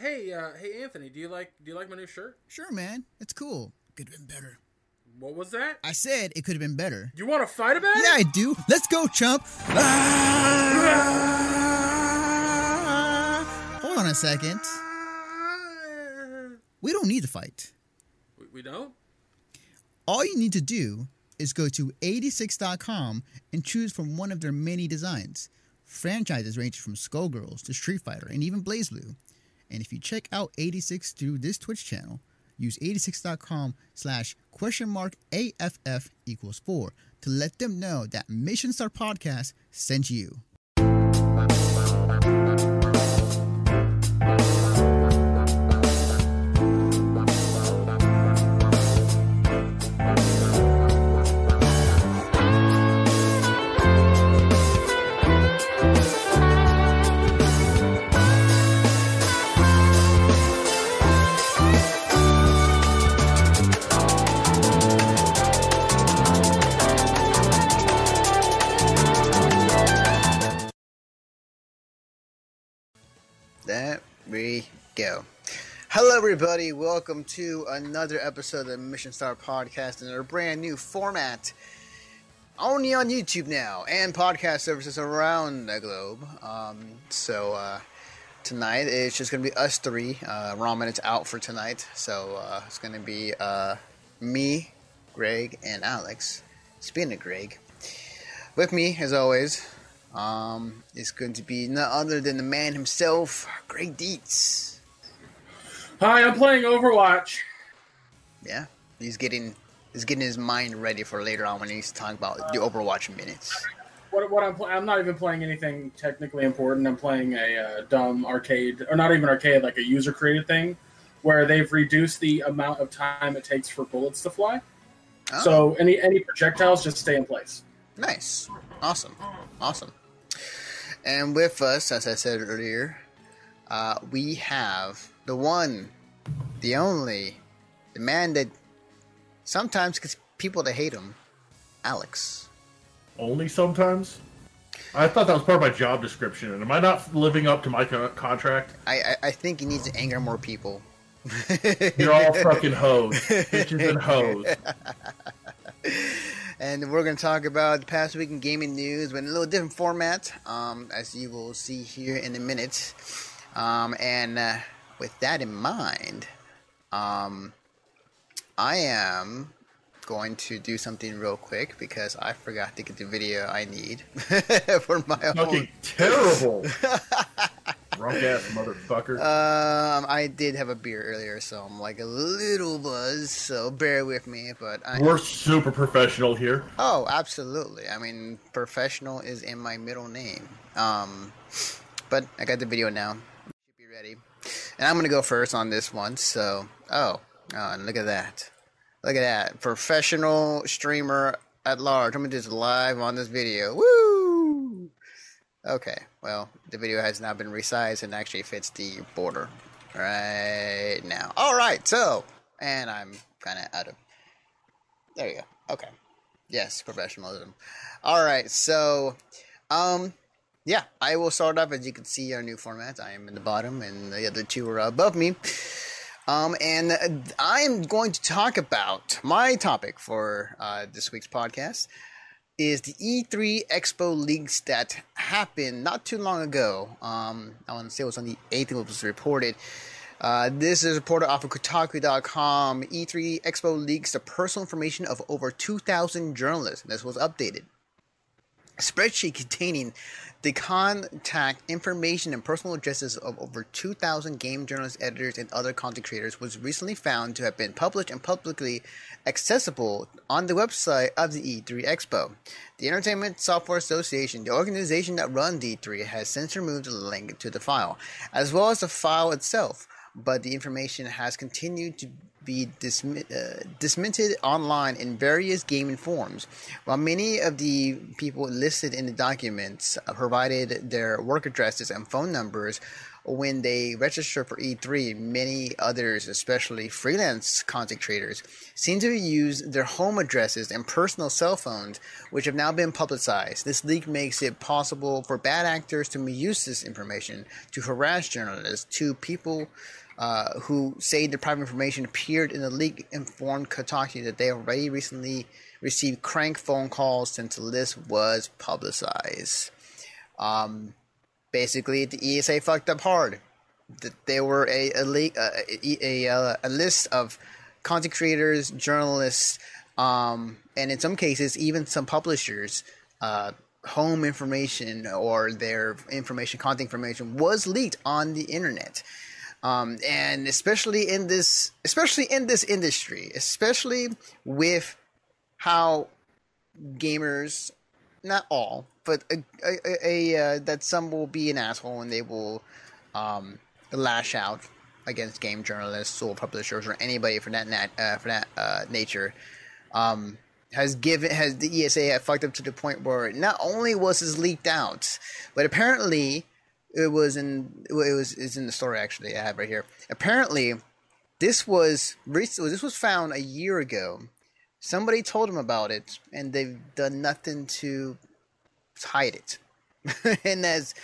Hey, uh, hey, Anthony, do you like do you like my new shirt? Sure, man. It's cool. Could have been better. What was that? I said it could have been better. You want to fight about it? Yeah, I do. Let's go, chump. Ah! Hold on a second. We don't need to fight. We, we don't. All you need to do is go to 86.com and choose from one of their many designs. Franchises ranging from Skullgirls to Street Fighter and even BlazBlue. And if you check out 86 through this Twitch channel, use 86.com slash question mark AFF equals 4 to let them know that Mission Star Podcast sent you. We go. Hello, everybody. Welcome to another episode of the Mission Star Podcast in our brand new format. Only on YouTube now and podcast services around the globe. Um, so, uh, tonight it's just going to be us three. Uh, Ramen is out for tonight. So, uh, it's going to be uh, me, Greg, and Alex. Speaking of Greg, with me, as always, um, is going to be none other than the man himself, Greg Dietz. Hi, I'm playing Overwatch. Yeah, he's getting he's getting his mind ready for later on when he's talking about the Overwatch minutes. What, what I'm pl- I'm not even playing anything technically important. I'm playing a uh, dumb arcade, or not even arcade, like a user created thing, where they've reduced the amount of time it takes for bullets to fly. Oh, So any any projectiles just stay in place. nice, awesome, awesome. And with us, as I said earlier, uh, we have the one, the only, the man that sometimes gets people to hate him, Alex. Only sometimes? I thought that was part of my job description. Am I not living up to my co- contract? I, I, I think he needs to anger more people. You're all fucking hoes. Bitches and hoes. And we're going to talk about the past week in gaming news, but in a little different format, um, as you will see here in a minute. Um, and uh, with that in mind, um, I am going to do something real quick because I forgot to get the video I need for my own. Fucking terrible. Drunk ass motherfucker. Um, I did have a beer earlier, so I'm like a little buzz. So bear with me, but I. We're super professional here. Oh, absolutely. I mean, professional is in my middle name. Um, but I got the video now. Should be ready. And I'm gonna go first on this one. So, oh, oh, and look at that. Look at that. Professional streamer at large. I'm gonna do this live on this video. Woo! Okay. Well, the video has now been resized and actually fits the border right now. All right. So, and I'm kind of out of. There you go. Okay. Yes, professionalism. All right, so, um, yeah, I will start off as you can see our new format. I am in the bottom, and the other two are above me. Um, and I am going to talk about my topic for uh, this week's podcast is the E3 Expo leaks that happened not too long ago. Um, I want to say it was on the 8th, it was reported. Uh, this is reported off of Kotaku.com. E3 Expo leaks the personal information of over 2,000 journalists. This was updated. A spreadsheet containing the contact information and personal addresses of over 2,000 game journalists, editors, and other content creators was recently found to have been published and publicly accessible on the website of the E3 Expo. The Entertainment Software Association, the organization that runs E3, has since removed the link to the file, as well as the file itself but the information has continued to be dismi- uh, online in various gaming forums. While many of the people listed in the documents provided their work addresses and phone numbers, when they registered for E3, many others, especially freelance content creators, seem to use their home addresses and personal cell phones, which have now been publicized. This leak makes it possible for bad actors to misuse this information to harass journalists, to people uh, who say the private information appeared in the leak informed Kotaku that they already recently received crank phone calls since the list was publicized. Um, basically, the ESA fucked up hard. That there were a a, a, a, a list of content creators, journalists, um, and in some cases, even some publishers. Uh, home information or their information, content information, was leaked on the internet. Um, and especially in this, especially in this industry, especially with how gamers, not all, but a, a, a uh, that some will be an asshole and they will um, lash out against game journalists or publishers or anybody for that nat, uh, for that uh, nature. Um, has given has the ESA fucked up to the point where not only was this leaked out, but apparently it was in it was it's in the story actually I have right here. Apparently, this was recently this was found a year ago. Somebody told them about it, and they've done nothing to hide it. and there's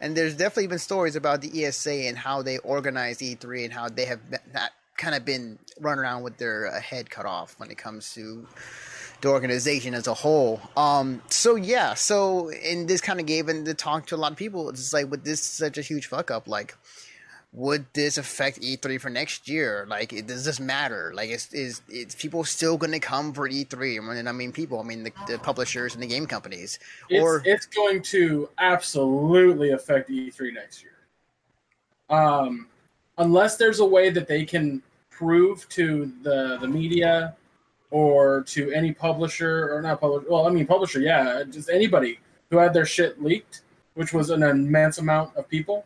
and there's definitely been stories about the ESA and how they organize E3 and how they have not kind of been run around with their uh, head cut off when it comes to the organization as a whole. Um, so yeah, so and this kind of gave and to talk to a lot of people. It's like with this such a huge fuck up, like would this affect E3 for next year? Like, does this matter? Like, is is, is people still going to come for E3? And I mean, people. I mean, the, the publishers and the game companies. It's, or it's going to absolutely affect E3 next year. Um, unless there's a way that they can prove to the the media or to any publisher or not publisher. Well, I mean, publisher, yeah, just anybody who had their shit leaked, which was an immense amount of people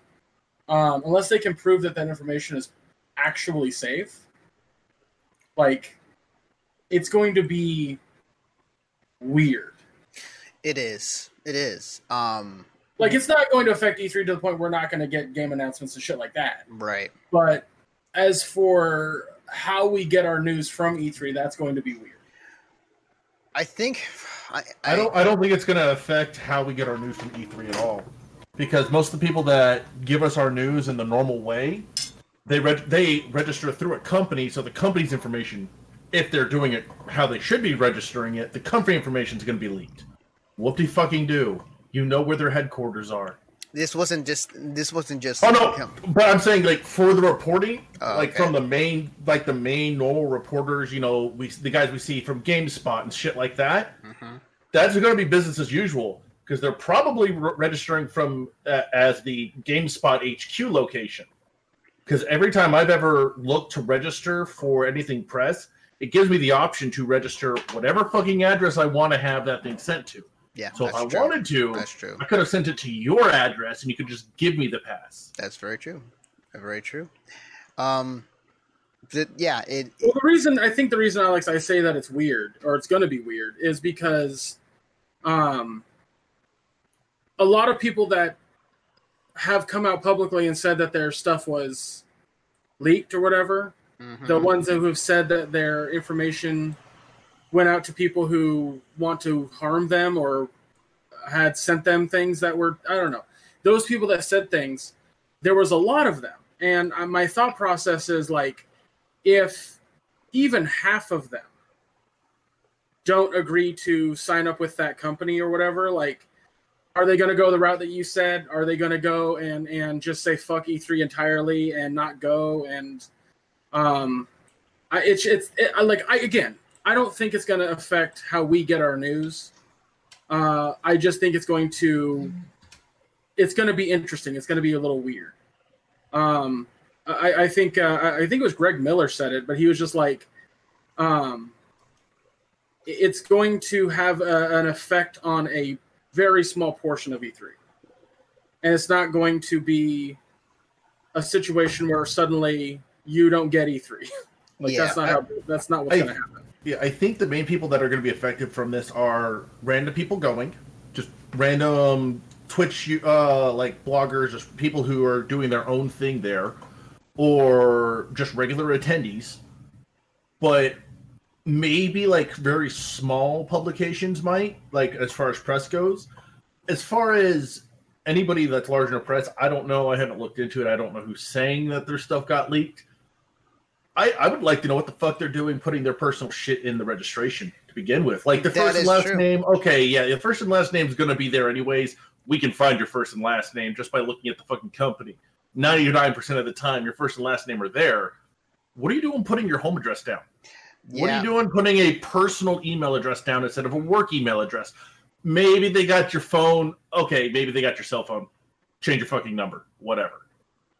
um, unless they can prove that that information is actually safe, like it's going to be weird. It is. It is. Um, like it's not going to affect E3 to the point we're not going to get game announcements and shit like that. Right. But as for how we get our news from E3, that's going to be weird. I think I, I, I don't I don't think it's going to affect how we get our news from E3 at all because most of the people that give us our news in the normal way, they reg- they register through a company, so the company's information, if they're doing it how they should be registering it, the company information is going to be leaked. Whoop de fucking do. You know where their headquarters are. This wasn't just. This wasn't just. Oh no! But I'm saying like for the reporting, oh, like okay. from the main, like the main normal reporters. You know, we the guys we see from GameSpot and shit like that. Mm-hmm. That's going to be business as usual because they're probably re- registering from uh, as the GameSpot HQ location. Because every time I've ever looked to register for anything press, it gives me the option to register whatever fucking address I want to have that thing sent to. Yeah. So if I true. wanted to, that's true. I could have sent it to your address, and you could just give me the pass. That's very true. Very true. Um, the, yeah. It, well, the reason I think the reason Alex I say that it's weird or it's going to be weird is because, um, a lot of people that have come out publicly and said that their stuff was leaked or whatever, mm-hmm. the ones who have said that their information went out to people who want to harm them or had sent them things that were I don't know. Those people that said things, there was a lot of them. And my thought process is like if even half of them don't agree to sign up with that company or whatever, like are they going to go the route that you said? Are they going to go and and just say fuck E3 entirely and not go? And um, I, it's it's it, like I again, I don't think it's going to affect how we get our news. Uh, I just think it's going to it's going to be interesting. It's going to be a little weird. Um, I, I think uh, I think it was Greg Miller said it, but he was just like, um, it's going to have a, an effect on a very small portion of E3. And it's not going to be a situation where suddenly you don't get E3. like yeah, that's not I, how that's not what's going to happen. Yeah, I think the main people that are going to be affected from this are random people going, just random Twitch uh, like bloggers, just people who are doing their own thing there, or just regular attendees. But maybe like very small publications might like as far as press goes. As far as anybody that's large in the press, I don't know. I haven't looked into it. I don't know who's saying that their stuff got leaked. I, I would like to know what the fuck they're doing putting their personal shit in the registration to begin with. Like the first and last true. name, okay, yeah, the first and last name is going to be there anyways. We can find your first and last name just by looking at the fucking company. 99% of the time, your first and last name are there. What are you doing putting your home address down? Yeah. What are you doing putting a personal email address down instead of a work email address? Maybe they got your phone. Okay, maybe they got your cell phone. Change your fucking number. Whatever.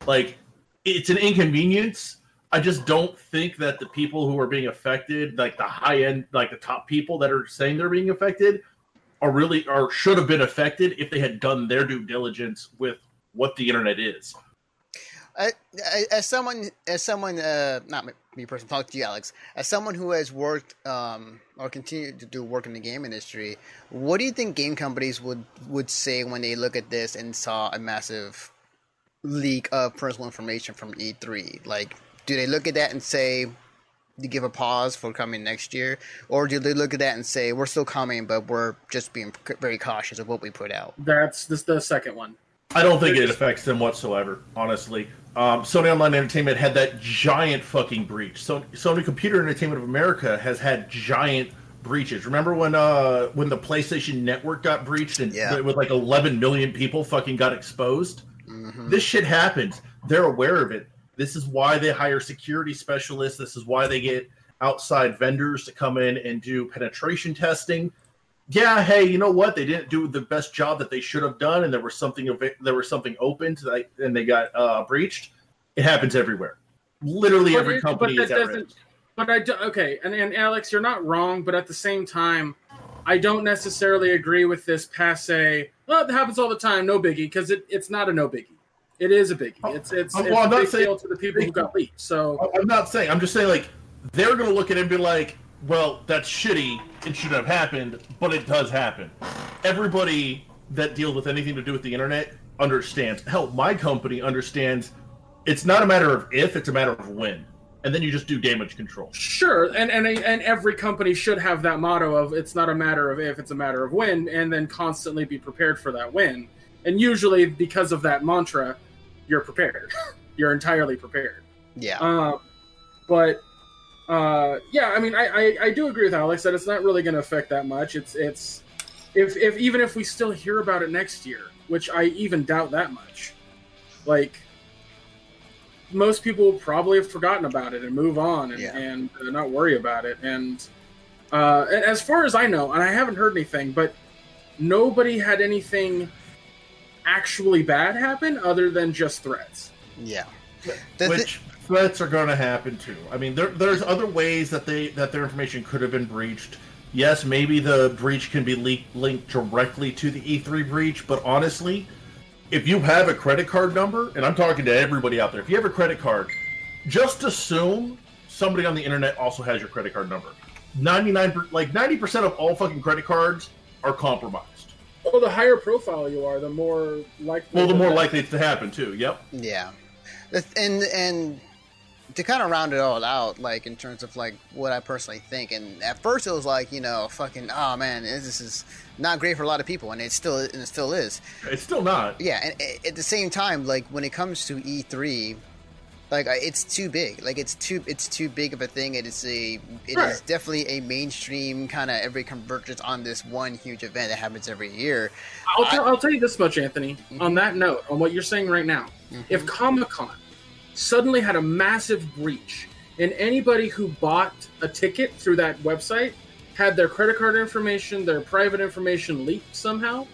Like, it's an inconvenience. I just don't think that the people who are being affected, like the high end, like the top people that are saying they're being affected, are really or should have been affected if they had done their due diligence with what the internet is. As someone, as someone, uh, not me personally, talk to you, Alex. As someone who has worked um, or continued to do work in the game industry, what do you think game companies would would say when they look at this and saw a massive leak of personal information from E3? Like, do they look at that and say, "You give a pause for coming next year," or do they look at that and say, "We're still coming, but we're just being very cautious of what we put out"? That's this the second one. I don't think it affects them whatsoever, honestly. Um, Sony Online Entertainment had that giant fucking breach. So Sony Computer Entertainment of America has had giant breaches. Remember when uh when the PlayStation Network got breached and yeah. with like 11 million people fucking got exposed? Mm-hmm. This shit happens. They're aware of it. This is why they hire security specialists. This is why they get outside vendors to come in and do penetration testing yeah, hey, you know what? They didn't do the best job that they should have done, and there was something there was something open to that, and they got uh, breached. It happens everywhere. Literally but every it, company but that doesn't. But I do, okay, and, and Alex, you're not wrong, but at the same time, I don't necessarily agree with this passe. Well, it happens all the time, no biggie, because it, it's not a no biggie. It is a biggie. Oh, it's it's, oh, well, it's I'm a big saying, deal to the people who got leaked. So I'm not saying. I'm just saying like they're going to look at it and be like, well, that's shitty. It should have happened, but it does happen. Everybody that deals with anything to do with the internet understands. Hell, my company understands. It's not a matter of if; it's a matter of when. And then you just do damage control. Sure, and and and every company should have that motto of it's not a matter of if; it's a matter of when, and then constantly be prepared for that win. And usually, because of that mantra, you're prepared. you're entirely prepared. Yeah. Um, but uh, yeah, I mean, I, I, I do agree with Alex that it's not really going to affect that much. It's it's if if even if we still hear about it next year, which I even doubt that much, like most people will probably have forgotten about it and move on and, yeah. and not worry about it. And uh, as far as I know, and I haven't heard anything, but nobody had anything actually bad happen other than just threats. Yeah. Which threats are going to happen too. I mean, there, there's other ways that they that their information could have been breached. Yes, maybe the breach can be le- linked directly to the E3 breach, but honestly, if you have a credit card number, and I'm talking to everybody out there, if you have a credit card, just assume somebody on the internet also has your credit card number. 99 like 90% of all fucking credit cards are compromised. Well, the higher profile you are, the more likely. Well, the more likely it's to happen too. Yep. Yeah, and and to kind of round it all out, like in terms of like what I personally think, and at first it was like you know fucking oh man this is not great for a lot of people, and it still and it still is. It's still not. Yeah, and at the same time, like when it comes to E three, like it's too big. Like it's too it's too big of a thing. It is a it right. is definitely a mainstream kind of every convergence on this one huge event that happens every year. I'll, I, will tell you this much, Anthony. Mm-hmm. On that note, on what you're saying right now, mm-hmm. if Comic Con suddenly had a massive breach, and anybody who bought a ticket through that website had their credit card information, their private information leaked somehow.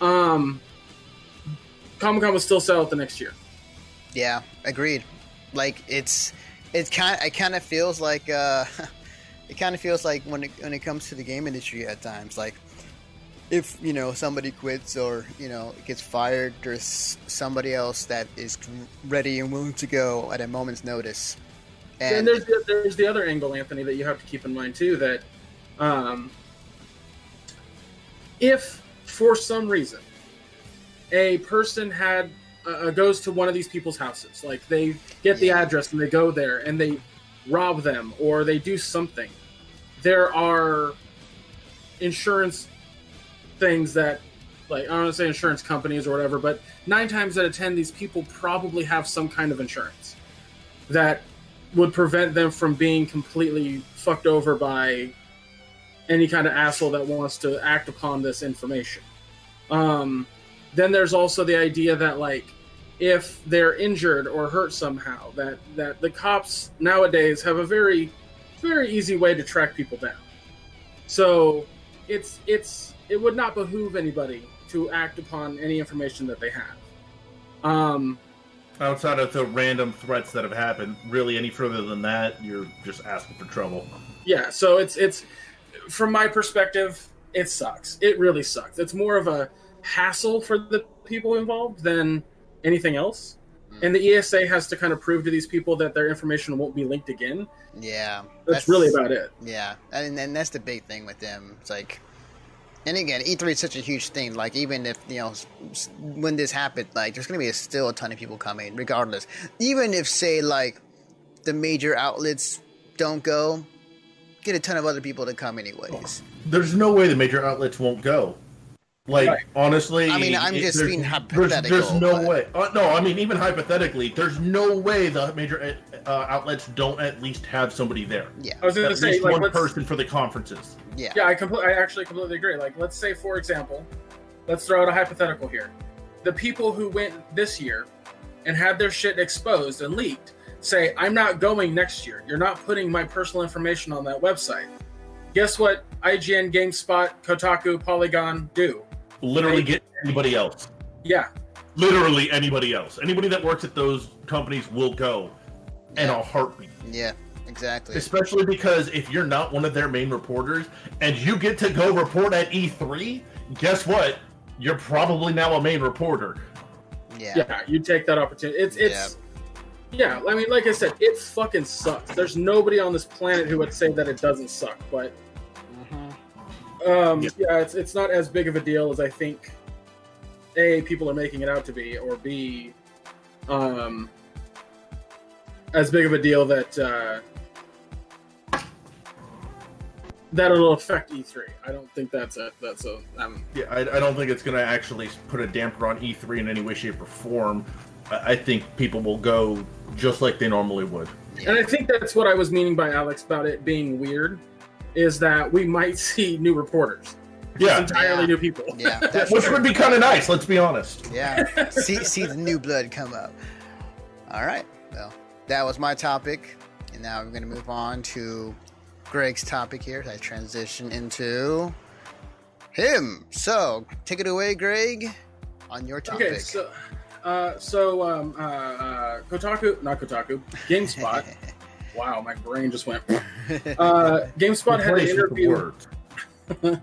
Um, Comic Con will still sell it the next year. Yeah, agreed. Like it's it kind it kind of feels like uh, it kind of feels like when it when it comes to the game industry at times like if you know somebody quits or you know gets fired, there's somebody else that is ready and willing to go at a moment's notice. And, and there's the, there's the other angle, Anthony, that you have to keep in mind too. That um, if for some reason a person had uh, goes to one of these people's houses, like they get the address and they go there and they rob them or they do something, there are insurance things that like I don't want to say insurance companies or whatever, but nine times out of ten, these people probably have some kind of insurance that would prevent them from being completely fucked over by any kind of asshole that wants to act upon this information. Um, then there's also the idea that like if they're injured or hurt somehow, that that the cops nowadays have a very very easy way to track people down. So it's it's it would not behoove anybody to act upon any information that they have. Um, Outside of the random threats that have happened, really any further than that, you're just asking for trouble. Yeah, so it's it's from my perspective, it sucks. It really sucks. It's more of a hassle for the people involved than anything else. Mm. And the ESA has to kind of prove to these people that their information won't be linked again. Yeah, that's, that's really about it. Yeah, and and that's the big thing with them. It's like and again, E3 is such a huge thing. Like, even if you know when this happened, like there's gonna be a, still a ton of people coming, regardless. Even if, say, like the major outlets don't go, get a ton of other people to come anyways. There's no way the major outlets won't go. Like right. honestly, I mean, I'm it, just being hypothetical. There's, there's no but... way. Uh, no, I mean even hypothetically, there's no way the major uh, outlets don't at least have somebody there. Yeah, I was going to say like, one person for the conferences. Yeah, yeah, I completely, I actually completely agree. Like, let's say for example, let's throw out a hypothetical here: the people who went this year and had their shit exposed and leaked say, "I'm not going next year. You're not putting my personal information on that website." Guess what? IGN, GameSpot, Kotaku, Polygon do literally get anybody else. Yeah. Literally anybody else. Anybody that works at those companies will go yeah. in a heartbeat. Yeah, exactly. Especially because if you're not one of their main reporters and you get to go report at E3, guess what? You're probably now a main reporter. Yeah. Yeah, you take that opportunity. It's it's yeah. yeah, I mean like I said, it fucking sucks. There's nobody on this planet who would say that it doesn't suck, but um, yeah. yeah, it's it's not as big of a deal as I think. A, people are making it out to be, or B, um, as big of a deal that uh, that it'll affect E3. I don't think that's a that's a. Um, yeah, I, I don't think it's going to actually put a damper on E3 in any way, shape, or form. I, I think people will go just like they normally would. And I think that's what I was meaning by Alex about it being weird is that we might see new reporters. Yeah, entirely yeah. new people. Yeah, which true. would be kind of nice. Let's be honest. Yeah, see see the new blood come up. All right, well, that was my topic, and now we're going to move on to Greg's topic here. I transition into him. So take it away, Greg, on your topic. Okay, so. Uh, so um, uh, uh, Kotaku, not Kotaku, GameSpot Wow, my brain just went. Uh, GameSpot had an interview.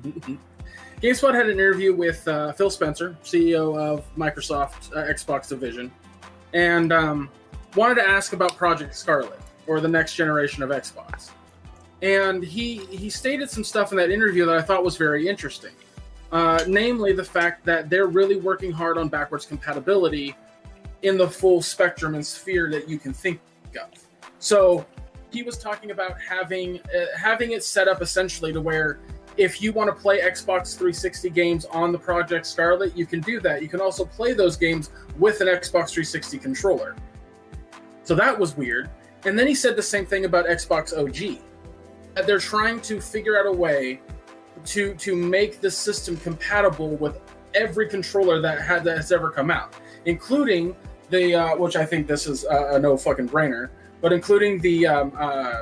GameSpot had an interview with uh, Phil Spencer, CEO of Microsoft uh, Xbox Division, and um, wanted to ask about Project Scarlett or the next generation of Xbox. And he he stated some stuff in that interview that I thought was very interesting. Uh, namely, the fact that they're really working hard on backwards compatibility in the full spectrum and sphere that you can think of. So he was talking about having uh, having it set up essentially to where if you want to play Xbox 360 games on the Project Scarlett, you can do that. You can also play those games with an Xbox 360 controller. So that was weird. And then he said the same thing about Xbox OG. That they're trying to figure out a way to to make the system compatible with every controller that had that has ever come out, including the uh, which I think this is a, a no fucking brainer but including the um, uh,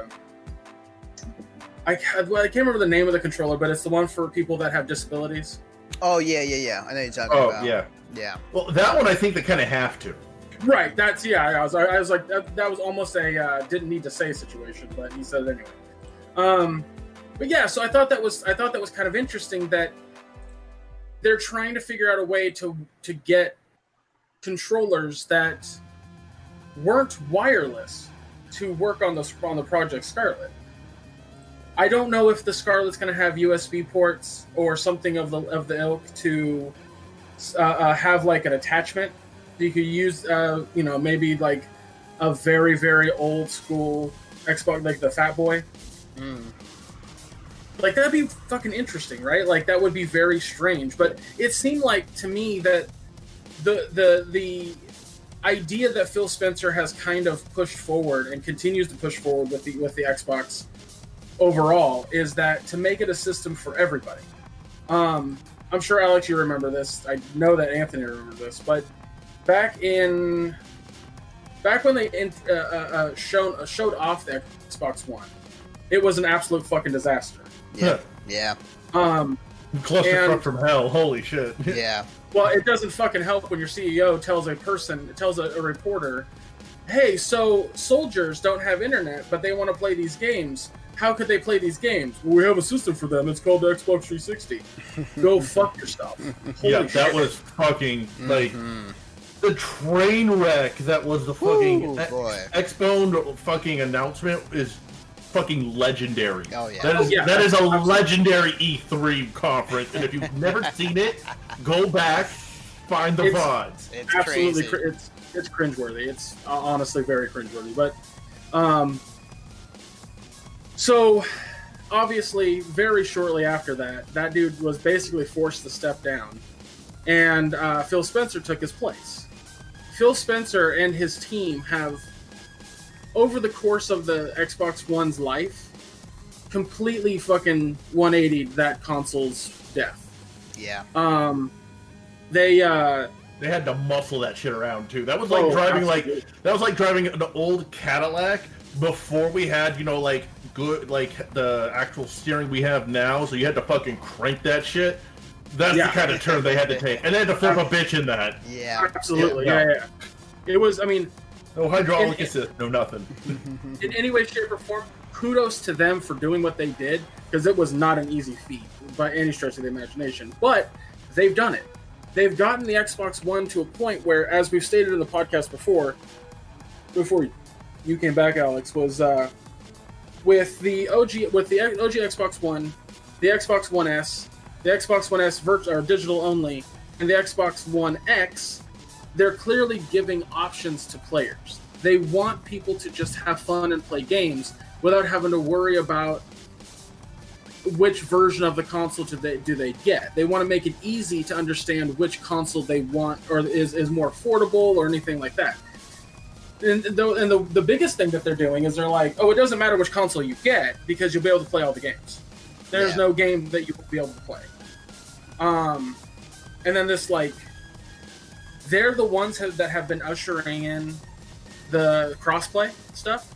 I, well, I can't remember the name of the controller, but it's the one for people that have disabilities. Oh yeah, yeah, yeah. I know you're talking about. oh, about. yeah, yeah. Well, that one I think they kind of have to. Right. That's yeah. I was I was like that, that was almost a uh, didn't need to say situation, but he said it anyway. Um, but yeah, so I thought that was I thought that was kind of interesting that they're trying to figure out a way to to get controllers that weren't wireless to work on the on the Project Scarlett. I don't know if the Scarlett's going to have USB ports or something of the of the ilk to uh, uh, have like an attachment. You could use, uh, you know, maybe like a very very old school Xbox, like the Fat Boy. Mm. Like that'd be fucking interesting, right? Like that would be very strange. But it seemed like to me that the the the idea that Phil Spencer has kind of pushed forward and continues to push forward with the with the Xbox overall is that to make it a system for everybody. Um, I'm sure Alex, you remember this. I know that Anthony remembers this, but back in back when they in, uh, uh, uh shown uh, showed off the Xbox One, it was an absolute fucking disaster. Yeah, yeah. Um, clusterfuck from hell. Holy shit. Yeah. Well, it doesn't fucking help when your CEO tells a person, tells a, a reporter, "Hey, so soldiers don't have internet, but they want to play these games. How could they play these games? Well, we have a system for them. It's called the Xbox 360. Go fuck yourself." Holy yeah, that was fucking like. Mm-hmm the train wreck that was the fucking Ooh, Xbone fucking announcement is fucking legendary. Oh yeah, that is oh, yeah. that is a legendary E3 conference, and if you've never seen it, go back, find the it's, vods. It's absolutely, cr- it's it's cringeworthy. It's uh, honestly very cringeworthy. But, um, so obviously, very shortly after that, that dude was basically forced to step down, and uh, Phil Spencer took his place. Phil Spencer and his team have, over the course of the Xbox One's life, completely fucking 180 that console's death. Yeah. Um, they uh, they had to muscle that shit around too. That was like oh, driving absolutely. like that was like driving an old Cadillac before we had you know like good like the actual steering we have now. So you had to fucking crank that shit. That's yeah. the kind of turn they had to take, and they had to flip a bitch in that. Yeah, absolutely. Yeah, yeah. yeah. It was. I mean, no hydraulic in, assist, no nothing. in any way, shape, or form, kudos to them for doing what they did because it was not an easy feat by any stretch of the imagination. But they've done it. They've gotten the Xbox One to a point where, as we've stated in the podcast before, before you came back, Alex, was uh, with the OG with the OG Xbox One, the Xbox One S, the Xbox One S virtual or digital only, and the Xbox One X, they're clearly giving options to players. They want people to just have fun and play games without having to worry about which version of the console do they do they get. They want to make it easy to understand which console they want or is, is more affordable or anything like that. And, the, and the, the biggest thing that they're doing is they're like, oh, it doesn't matter which console you get because you'll be able to play all the games. There's yeah. no game that you won't be able to play. Um, and then this like, they're the ones have, that have been ushering in the crossplay stuff.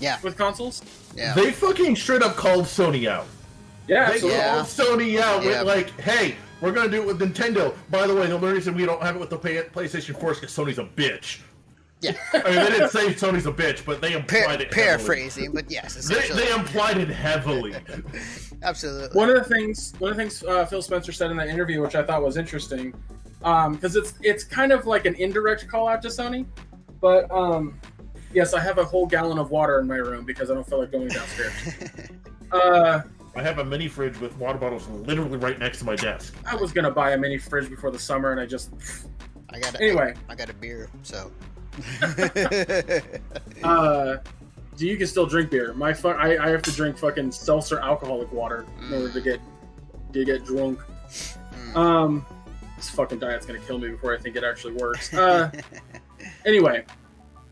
Yeah. With consoles. Yeah. They fucking straight up called Sony out. Yeah, they absolutely. called Sony out yeah. with like, hey, we're gonna do it with Nintendo. By the way, the only reason we don't have it with the PlayStation 4 is because Sony's a bitch. Yeah. I mean, they didn't say Sony's a bitch, but they implied Par- it. Paraphrasing, heavily. but yes, they, they, implied it heavily. Absolutely. One of the things, one of the things uh, Phil Spencer said in that interview, which I thought was interesting, because um, it's it's kind of like an indirect call out to Sony, but um, yes, I have a whole gallon of water in my room because I don't feel like going downstairs. uh, I have a mini fridge with water bottles literally right next to my desk. I was gonna buy a mini fridge before the summer, and I just. I got a, anyway. I, I got a beer, so. uh, do you can still drink beer? My fun, I, I have to drink fucking seltzer alcoholic water in order to get to get drunk. Mm. Um, this fucking diet's gonna kill me before I think it actually works. Uh, anyway,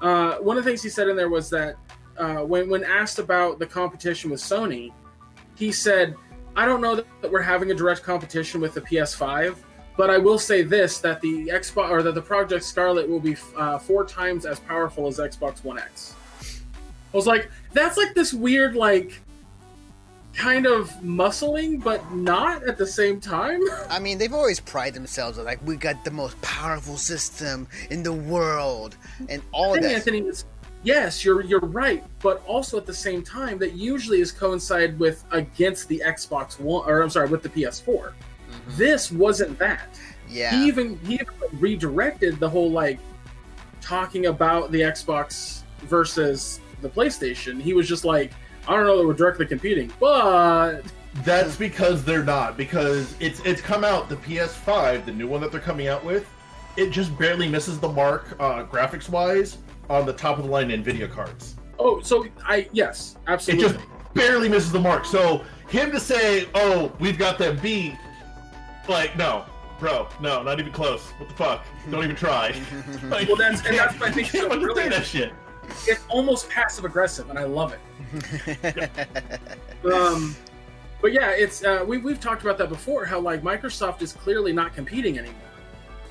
uh, one of the things he said in there was that uh, when when asked about the competition with Sony, he said, "I don't know that we're having a direct competition with the PS5." But I will say this: that the Xbox or that the Project Scarlett will be uh, four times as powerful as Xbox One X. I was like, that's like this weird, like, kind of muscling, but not at the same time. I mean, they've always prided themselves on like we got the most powerful system in the world, and all that. Anthony, is, yes, you're you're right, but also at the same time, that usually is coincide with against the Xbox One, or I'm sorry, with the PS4. Mm-hmm. This wasn't that. Yeah. He even he even redirected the whole like talking about the Xbox versus the PlayStation. He was just like, I don't know that we're directly competing, but that's because they're not. Because it's it's come out the PS5, the new one that they're coming out with, it just barely misses the mark uh, graphics wise on the top of the line Nvidia cards. Oh, so I yes, absolutely. It just barely misses the mark. So him to say, "Oh, we've got them beat," like no, bro, no, not even close. What the fuck? Don't even try. like, well, that's and that's what I think. Can't so really, that shit. It's almost passive aggressive, and I love it. um, but yeah, it's uh, we we've talked about that before. How like Microsoft is clearly not competing anymore.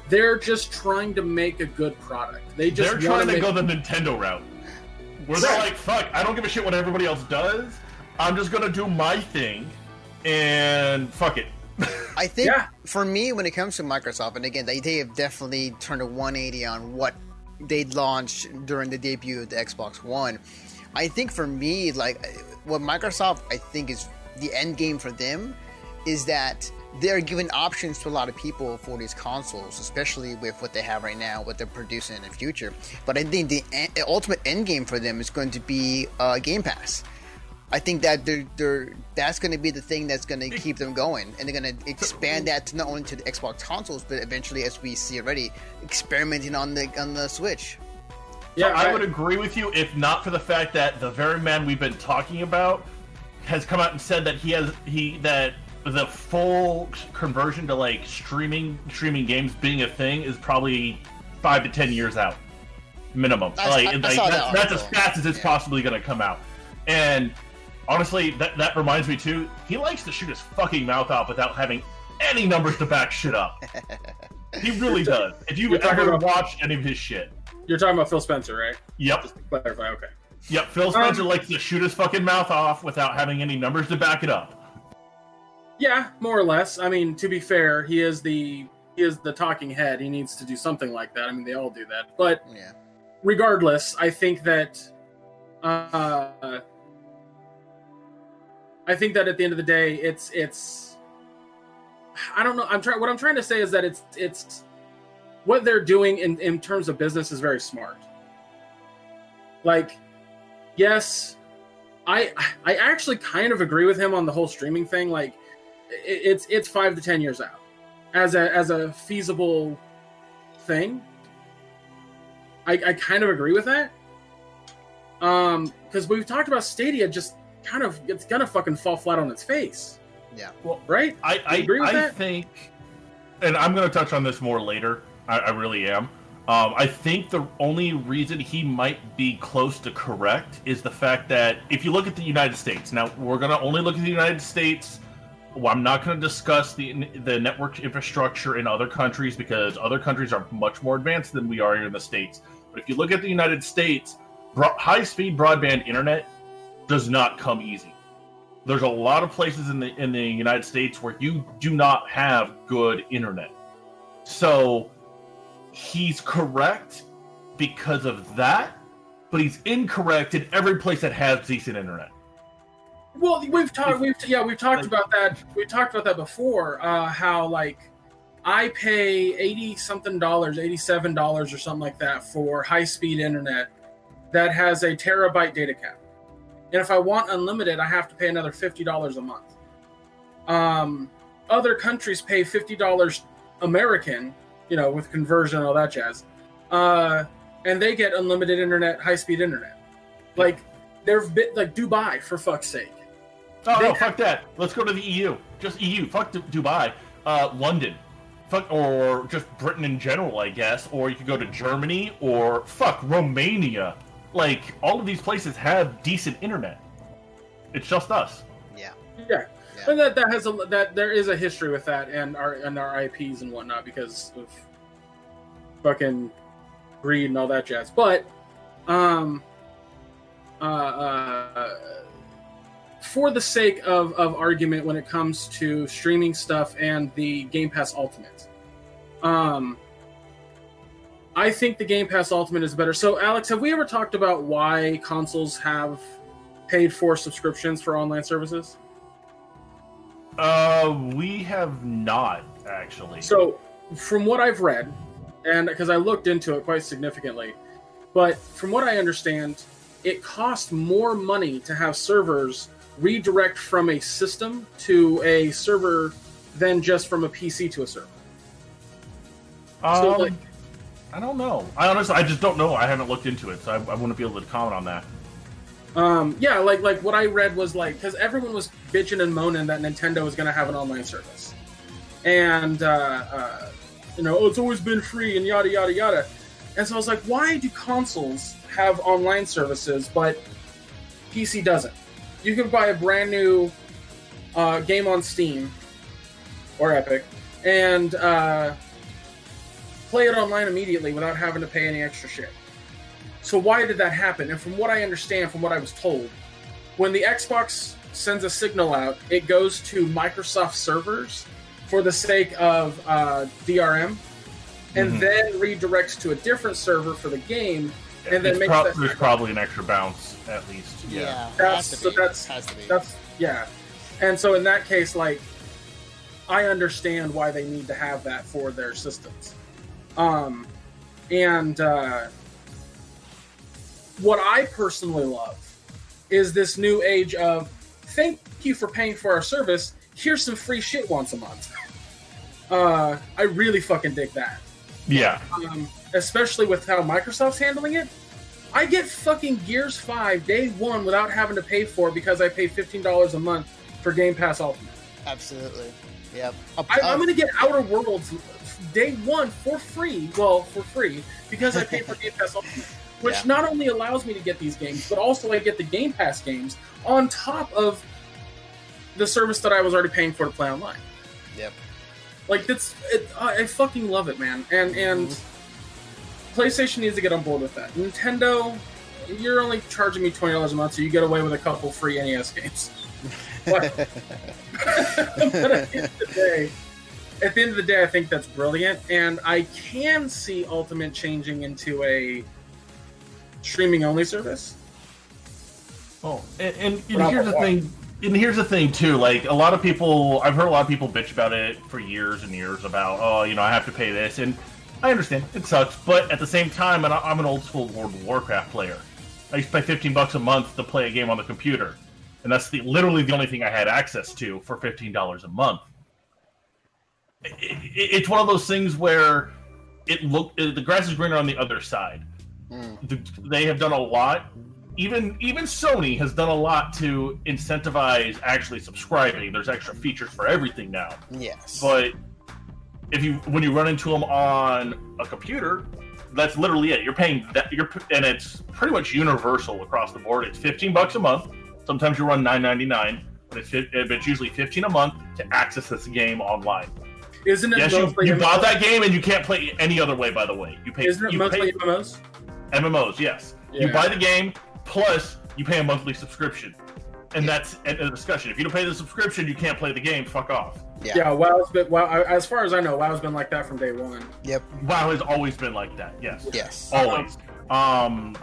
They're just trying to make a good product. They just they're trying to make... go the Nintendo route, where they're like, "Fuck, I don't give a shit what everybody else does. I'm just gonna do my thing, and fuck it." I think yeah. for me, when it comes to Microsoft, and again, they, they have definitely turned a 180 on what they launched during the debut of the Xbox One. I think for me, like what Microsoft, I think is the end game for them is that they're giving options to a lot of people for these consoles, especially with what they have right now, what they're producing in the future. But I think the, the ultimate end game for them is going to be uh, Game Pass. I think that they're, they're that's going to be the thing that's going to keep them going, and they're going to expand that to not only to the Xbox consoles, but eventually, as we see already, experimenting on the on the Switch. Yeah, so I, I would agree with you if not for the fact that the very man we've been talking about has come out and said that he has he that the full conversion to like streaming streaming games being a thing is probably five to ten years out minimum. I, like, I, like that's, that that's as fast as it's yeah. possibly going to come out. And honestly, that that reminds me too. He likes to shoot his fucking mouth off without having any numbers to back shit up. he really does. If you ever about, watched any of his shit, you're talking about Phil Spencer, right? Yep. Just to clarify, okay. Yep. Phil Spencer um, likes to shoot his fucking mouth off without having any numbers to back it up. Yeah, more or less. I mean, to be fair, he is the he is the talking head. He needs to do something like that. I mean, they all do that. But yeah. regardless, I think that uh, I think that at the end of the day, it's it's. I don't know. I'm trying. What I'm trying to say is that it's it's what they're doing in in terms of business is very smart. Like, yes, I I actually kind of agree with him on the whole streaming thing. Like, it, it's it's five to ten years out as a as a feasible thing. I, I kind of agree with that. Um, because we've talked about Stadia just kind of it's gonna fucking fall flat on its face. Yeah. Well, right? I I, agree with I that? think, and I'm gonna touch on this more later. I, I really am. Um, I think the only reason he might be close to correct is the fact that if you look at the United States, now we're gonna only look at the United States. Well, I'm not going to discuss the the network infrastructure in other countries because other countries are much more advanced than we are here in the states. But if you look at the United States, high speed broadband internet does not come easy. There's a lot of places in the in the United States where you do not have good internet. So he's correct because of that, but he's incorrect in every place that has decent internet. Well, we've talked. We've yeah, we've talked about that. We talked about that before. Uh, how like I pay eighty something dollars, eighty seven dollars or something like that for high speed internet that has a terabyte data cap. And if I want unlimited, I have to pay another fifty dollars a month. Um, other countries pay fifty dollars American, you know, with conversion and all that jazz, uh, and they get unlimited internet, high speed internet. Like they're bit like Dubai for fuck's sake. Oh they no, fuck that. Let's go to the EU. Just EU. Fuck Dubai. Uh, London. Fuck or just Britain in general, I guess. Or you could go to Germany or fuck Romania like all of these places have decent internet. It's just us. Yeah. Yeah. yeah. And that that has a that there is a history with that and our and our IPs and whatnot because of fucking greed and all that jazz. But um uh, uh for the sake of, of argument when it comes to streaming stuff and the Game Pass Ultimate. Um I think the Game Pass Ultimate is better. So, Alex, have we ever talked about why consoles have paid for subscriptions for online services? Uh, we have not actually. So, from what I've read, and because I looked into it quite significantly, but from what I understand, it costs more money to have servers redirect from a system to a server than just from a PC to a server. Um, so like, I don't know. I honestly, I just don't know. I haven't looked into it, so I, I wouldn't be able to comment on that. Um, yeah, like like what I read was like because everyone was bitching and moaning that Nintendo was going to have an online service, and uh, uh, you know, oh, it's always been free and yada yada yada. And so I was like, why do consoles have online services but PC doesn't? You can buy a brand new uh, game on Steam or Epic and uh, play it online immediately without having to pay any extra shit. So why did that happen? And from what I understand, from what I was told, when the Xbox sends a signal out, it goes to Microsoft servers for the sake of uh, DRM, and mm-hmm. then redirects to a different server for the game, yeah, and then makes pro- there's probably an extra bounce at least. Yeah, yeah that's so that's that's yeah, and so in that case, like I understand why they need to have that for their systems, um, and uh, what I personally love is this new age of thank you for paying for our service. Here's some free shit once a month. Uh, I really fucking dig that. Yeah. Um, especially with how Microsoft's handling it. I get fucking Gears 5 day one without having to pay for it because I pay $15 a month for Game Pass Ultimate. Absolutely. Yep. I, am going to get Outer Worlds day one for free. Well, for free because I pay for Game Pass Ultimate, which yeah. not only allows me to get these games, but also I get the Game Pass games on top of the service that I was already paying for to play online. Yep. Like it's, it, I fucking love it, man. And and mm-hmm. PlayStation needs to get on board with that. Nintendo, you're only charging me twenty dollars a month, so you get away with a couple free NES games. but, but at, the end of the day, at the end of the day, I think that's brilliant, and I can see Ultimate changing into a streaming only service. Oh, and, and, and here's the thing and here's the thing too like a lot of people i've heard a lot of people bitch about it for years and years about oh you know i have to pay this and i understand it sucks but at the same time and i'm an old school world of warcraft player. I used to pay 15 bucks a month to play a game on the computer and that's the literally the only thing i had access to for $15 a month it, it, it's one of those things where it look the grass is greener on the other side mm. the, they have done a lot even even Sony has done a lot to incentivize actually subscribing. There's extra features for everything now. Yes. But if you when you run into them on a computer, that's literally it. You're paying that you're and it's pretty much universal across the board. It's 15 bucks a month. Sometimes you run 9.99, but it's it's usually 15 a month to access this game online. Isn't it? Yes, you, you bought that game and you can't play any other way. By the way, you pay. Isn't it you mostly pay, MMOs? MMOs, yes. Yeah. You buy the game, Plus, you pay a monthly subscription, and that's a discussion. If you don't pay the subscription, you can't play the game. Fuck off. Yeah, yeah WoW's been WoW. As far as I know, WoW's been like that from day one. Yep. WoW has always been like that. Yes. Yes. Always. Um,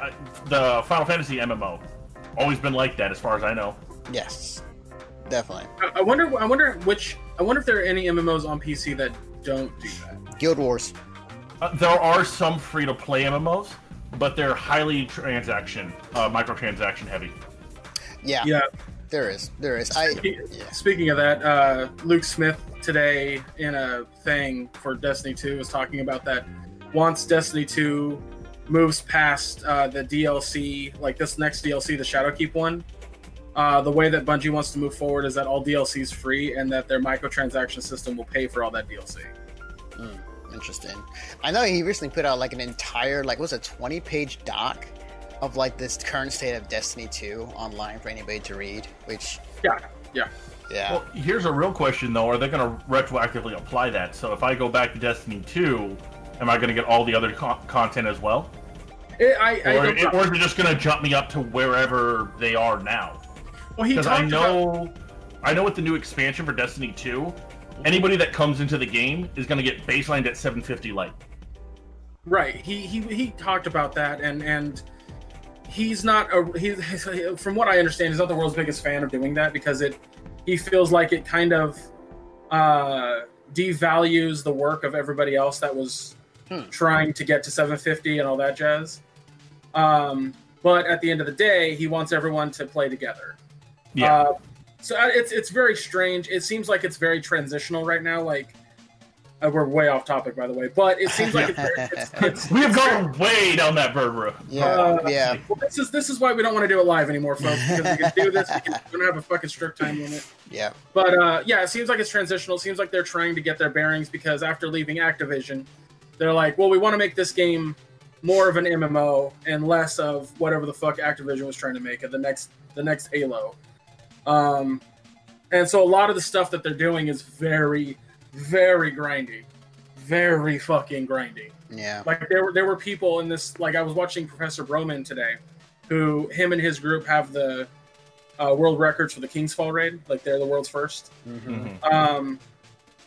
the Final Fantasy MMO, always been like that, as far as I know. Yes. Definitely. I, I wonder. I wonder which. I wonder if there are any MMOs on PC that don't do that. Guild Wars. Uh, there are some free to play MMOs but they're highly transaction, uh, microtransaction heavy. Yeah. Yeah. There is. There is. I. Yeah. Speaking of that, uh, Luke Smith today in a thing for Destiny 2 was talking about that. Once Destiny 2 moves past uh, the DLC, like this next DLC, the Shadowkeep one, uh, the way that Bungie wants to move forward is that all DLC is free and that their microtransaction system will pay for all that DLC. Mm. Interesting. I know he recently put out like an entire like was a twenty page doc of like this current state of Destiny 2 online for anybody to read, which Yeah, yeah. Yeah. Well, here's a real question though: Are they going to retroactively apply that? So if I go back to Destiny 2, am I going to get all the other co- content as well? It, I, I or, it, or, is it just going to jump me up to wherever they are now? Well, he I know, about... I know with the new expansion for Destiny 2, anybody that comes into the game is going to get baselined at 750 light. Right. He he he talked about that, and and he's not a he's, from what I understand, he's not the world's biggest fan of doing that because it he feels like it kind of uh, devalues the work of everybody else that was hmm. trying to get to 750 and all that jazz. Um, but at the end of the day, he wants everyone to play together. Yeah. Uh, so it's it's very strange. It seems like it's very transitional right now. Like uh, we're way off topic, by the way, but it seems like it's, it's, it's, we have gone way down that bird road. Yeah, uh, yeah. Well, this is this is why we don't want to do it live anymore, folks. Because we can do this, we, can, we don't have a fucking strict time limit. Yeah. But uh, yeah, it seems like it's transitional. It seems like they're trying to get their bearings because after leaving Activision, they're like, well, we want to make this game more of an MMO and less of whatever the fuck Activision was trying to make it the next the next Halo. Um, and so a lot of the stuff that they're doing is very very grindy, very fucking grindy. Yeah. Like there were there were people in this. Like I was watching Professor Broman today, who him and his group have the uh, world records for the King's Fall raid. Like they're the world's 1st Mm-hmm. Um,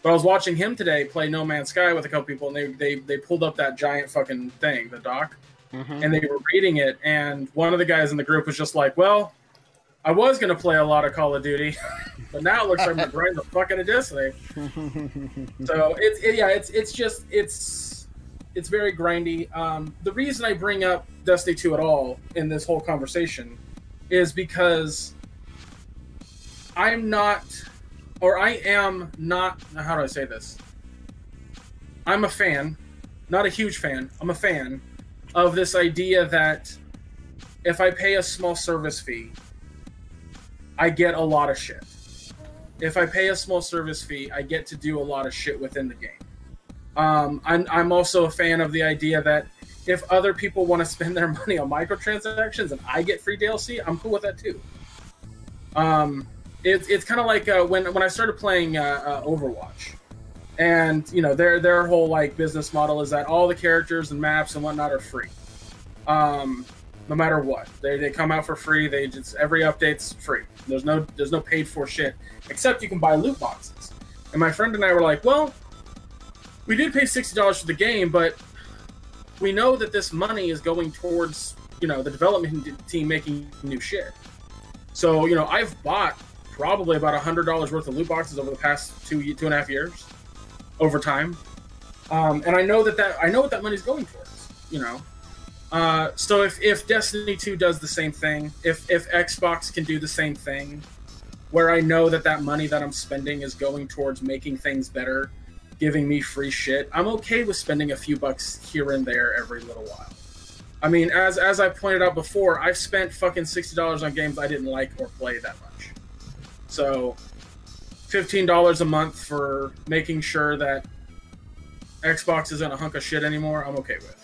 but I was watching him today play No Man's Sky with a couple people, and they they they pulled up that giant fucking thing, the dock, Mm-hmm. and they were reading it. And one of the guys in the group was just like, "Well, I was gonna play a lot of Call of Duty, but now it looks like I'm gonna grind the fuck out of Destiny." so it's it, yeah, it's it's just it's it's very grindy. Um, the reason I bring up Destiny 2 at all in this whole conversation is because I'm not, or I am not. How do I say this? I'm a fan, not a huge fan. I'm a fan of this idea that if I pay a small service fee, I get a lot of shit. If I pay a small service fee, I get to do a lot of shit within the game. Um, I'm, I'm also a fan of the idea that if other people want to spend their money on microtransactions and I get free DLC, I'm cool with that too. Um, it's it's kind of like uh, when when I started playing uh, uh, Overwatch, and you know their their whole like business model is that all the characters and maps and whatnot are free, um, no matter what. They, they come out for free. They just every update's free. There's no there's no paid for shit except you can buy loot boxes. And my friend and I were like, well, we did pay sixty dollars for the game, but we know that this money is going towards you know the development team making new shit. So you know I've bought probably about hundred dollars worth of loot boxes over the past two two and a half years, over time, um, and I know that that I know what that money's going towards. You know, uh, so if if Destiny two does the same thing, if if Xbox can do the same thing, where I know that that money that I'm spending is going towards making things better, giving me free shit, I'm okay with spending a few bucks here and there every little while. I mean, as as I pointed out before, I've spent fucking sixty dollars on games I didn't like or play that much. So, fifteen dollars a month for making sure that Xbox isn't a hunk of shit anymore. I'm okay with.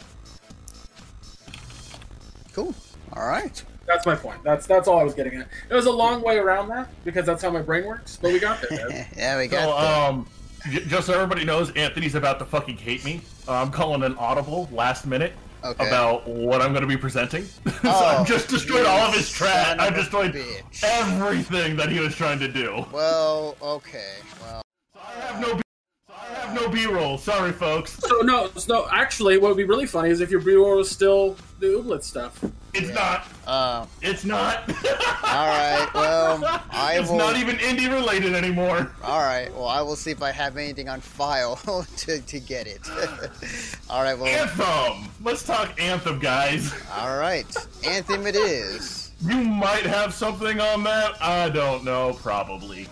Cool. All right. That's my point. That's that's all I was getting at. It was a long way around that because that's how my brain works, but we got there. Dad. yeah, we got So, there. um, just so everybody knows, Anthony's about to fucking hate me. Uh, I'm calling an audible last minute Okay. about what I'm going to be presenting. so Oh, I've just destroyed all of his son trap. of I've destroyed bitch. everything that he was trying to do. Well, okay. Well, so I have no. B- I have no B-roll. Sorry, folks. So no, no. Actually, what would be really funny is if your B-roll was still the Ooblet stuff. It's not. uh, It's not. all right. Well, I it's will. not even indie related anymore. All right. Well, I will see if I have anything on file to, to get it. all right. Well. Anthem. Let's talk Anthem, guys. All right. Anthem. It is. You might have something on that. I don't know. Probably.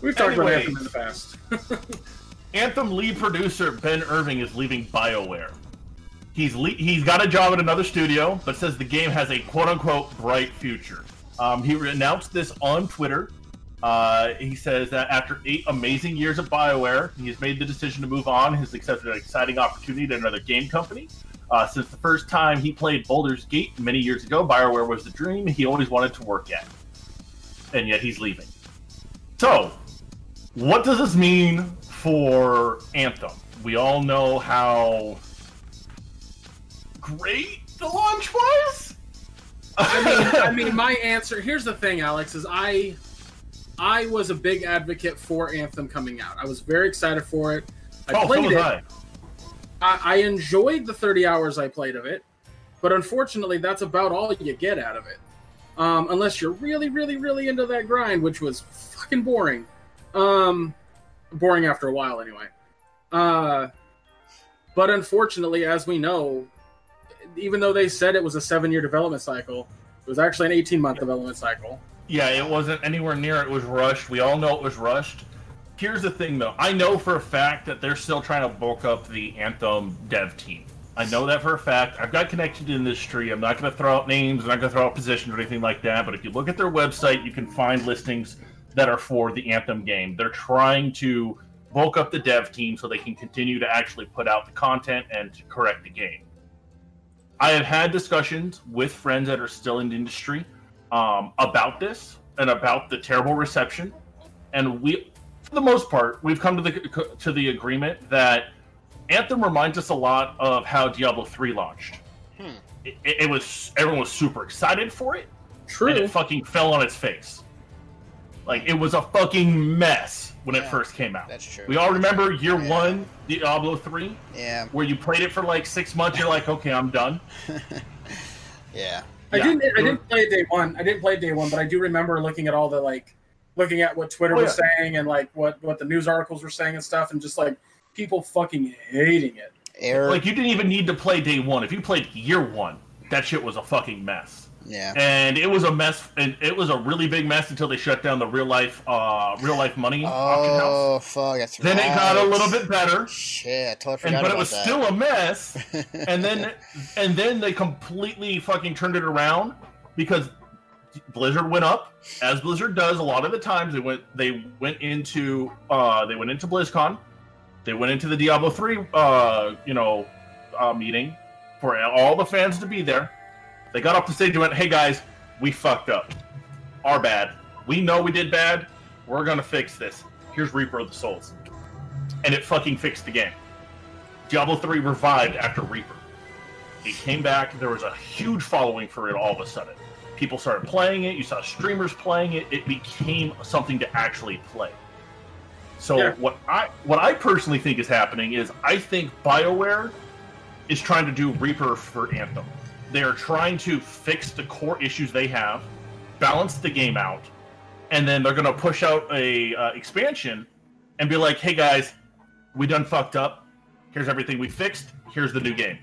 We've talked about Anthem in the past. Anthem lead producer Ben Irving is leaving BioWare. He's le- he's got a job at another studio, but says the game has a quote unquote bright future. Um, he announced this on Twitter. Uh, he says that after eight amazing years at BioWare, he has made the decision to move on. He's accepted an exciting opportunity at another game company. Uh, since the first time he played Baldur's Gate many years ago, BioWare was the dream he always wanted to work at. And yet he's leaving. So, what does this mean for Anthem? We all know how great the launch was. I mean, I mean, my answer. Here's the thing, Alex. Is I, I was a big advocate for Anthem coming out. I was very excited for it. I oh, so played was it. I. I, I enjoyed the 30 hours I played of it, but unfortunately, that's about all you get out of it. Um, unless you're really, really, really into that grind, which was fucking boring. Um, boring after a while, anyway. Uh, but unfortunately, as we know, even though they said it was a seven year development cycle, it was actually an 18 month development cycle. Yeah, it wasn't anywhere near it was rushed. We all know it was rushed. Here's the thing though. I know for a fact that they're still trying to bulk up the Anthem dev team. I know that for a fact. I've got connected to the industry. I'm not going to throw out names. I'm not going to throw out positions or anything like that. But if you look at their website, you can find listings that are for the Anthem game. They're trying to bulk up the dev team so they can continue to actually put out the content and to correct the game. I have had discussions with friends that are still in the industry um, about this and about the terrible reception, and we, for the most part, we've come to the to the agreement that Anthem reminds us a lot of how Diablo three launched. Hmm. It, it, was everyone was super excited for it. True. And it fucking fell on its face. Like it was a fucking mess when yeah, it first came out. That's true. We all remember year yeah. one, Diablo three. Yeah. Where you played it for like six months, you're like, okay, I'm done. yeah. I yeah. didn't. I didn't play day one. I didn't play day one, but I do remember looking at all the like, looking at what Twitter oh, was saying and like what what the news articles were saying and stuff, and just like people fucking hating it. Eric. Like you didn't even need to play day one. If you played year one, that shit was a fucking mess. Yeah. And it was a mess, and it was a really big mess until they shut down the real life, uh, real life money oh. Oh fuck! That's then right. it got a little bit better. Shit, I totally forgot and, But it was that. still a mess. and then, and then they completely fucking turned it around because Blizzard went up, as Blizzard does a lot of the times. They went, they went into, uh, they went into BlizzCon. They went into the Diablo three, uh, you know, uh, meeting for all the fans to be there they got off the stage and went, "Hey guys, we fucked up. Our bad. We know we did bad. We're gonna fix this. Here's Reaper of the Souls." And it fucking fixed the game. Diablo 3 revived after Reaper. It came back. There was a huge following for it all of a sudden. People started playing it. You saw streamers playing it. It became something to actually play. So yeah. what I what I personally think is happening is I think BioWare is trying to do Reaper for Anthem. They are trying to fix the core issues they have, balance the game out, and then they're going to push out a uh, expansion and be like, "Hey guys, we done fucked up. Here's everything we fixed. Here's the new game.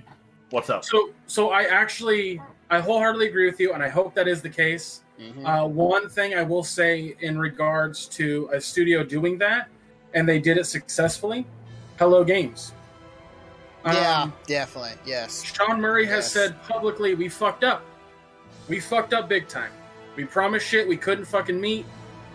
What's up?" So, so I actually, I wholeheartedly agree with you, and I hope that is the case. Mm-hmm. Uh, one thing I will say in regards to a studio doing that, and they did it successfully. Hello Games. Yeah, um, definitely. Yes. Sean Murray yes. has said publicly, "We fucked up. We fucked up big time. We promised shit we couldn't fucking meet,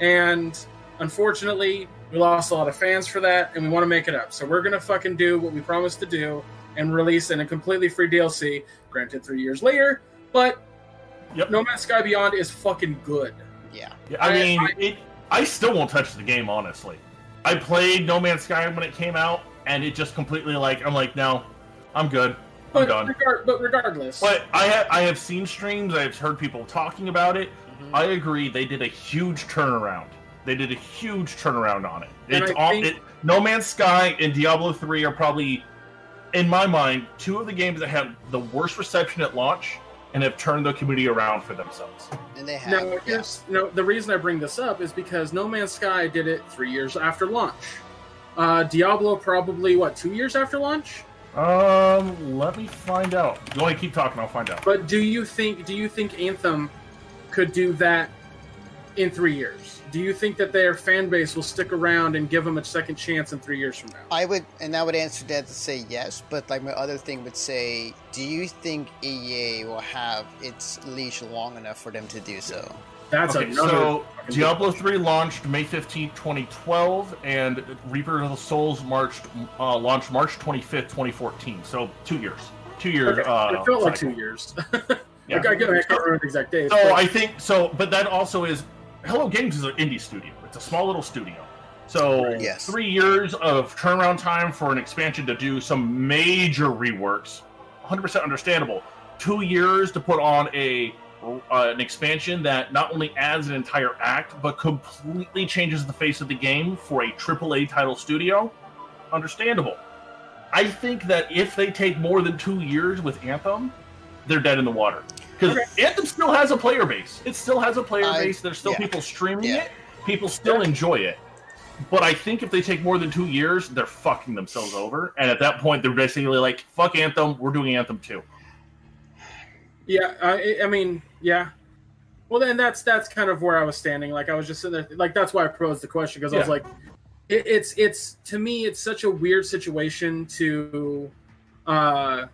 and unfortunately, we lost a lot of fans for that, and we want to make it up. So we're gonna fucking do what we promised to do and release in a completely free DLC. Granted, three years later, but yep. No Man's Sky Beyond is fucking good. Yeah. yeah I mean, I, it. I still won't touch the game honestly. I played No Man's Sky when it came out and it just completely like I'm like, no, I'm good. I'm but done. Regard, but regardless, but I have I have seen streams. I've heard people talking about it. Mm-hmm. I agree. They did a huge turnaround. They did a huge turnaround on it. And it's all think... it. No Man's Sky and Diablo three are probably, in my mind, two of the games that have the worst reception at launch and have turned the community around for themselves. And they have. Now, yeah. no, the reason I bring this up is because No Man's Sky did it three years after launch. Uh, Diablo probably what two years after launch? Um, let me find out. You want to keep talking? I'll find out. But do you think do you think Anthem could do that in three years? Do you think that their fan base will stick around and give them a second chance in three years from now? I would, and I would answer that to say yes. But like my other thing would say, do you think EA will have its leash long enough for them to do so? That's okay, another. So Diablo three launched May fifteenth, twenty twelve, and Reaper of the Souls marched uh, launched March twenty fifth, twenty fourteen. So two years. Two years. Okay. Uh, it felt like two years. yeah. I, can't remember the exact date. So but... I think so, but that also is Hello Games is an indie studio. It's a small little studio. So yes. three years of turnaround time for an expansion to do some major reworks, 100% understandable. Two years to put on a uh, an expansion that not only adds an entire act but completely changes the face of the game for a AAA title studio, understandable. I think that if they take more than two years with Anthem, they're dead in the water because okay. Anthem still has a player base. It still has a player I, base. There's still yeah. people streaming yeah. it. People still yeah. enjoy it. But I think if they take more than two years, they're fucking themselves over. And at that point, they're basically like, "Fuck Anthem. We're doing Anthem too." Yeah, I, I mean, yeah. Well, then that's that's kind of where I was standing. Like I was just sitting there, like that's why I posed the question because I was like, it, it's it's to me it's such a weird situation to uh,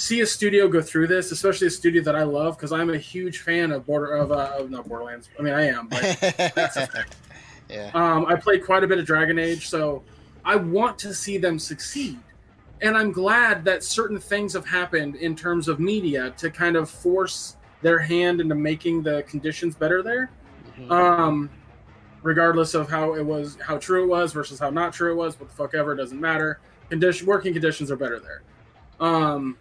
see a studio go through this, especially a studio that I love because I'm a huge fan of Border of, uh, of not Borderlands. I mean, I am, but yeah. um, I played quite a bit of Dragon Age, so I want to see them succeed. And I'm glad that certain things have happened in terms of media to kind of force their hand into making the conditions better there. Mhm. Um, regardless of how it was, how true it was versus how not true it was, what the fuck ever, it doesn't matter. Condition, working conditions are better there. Um,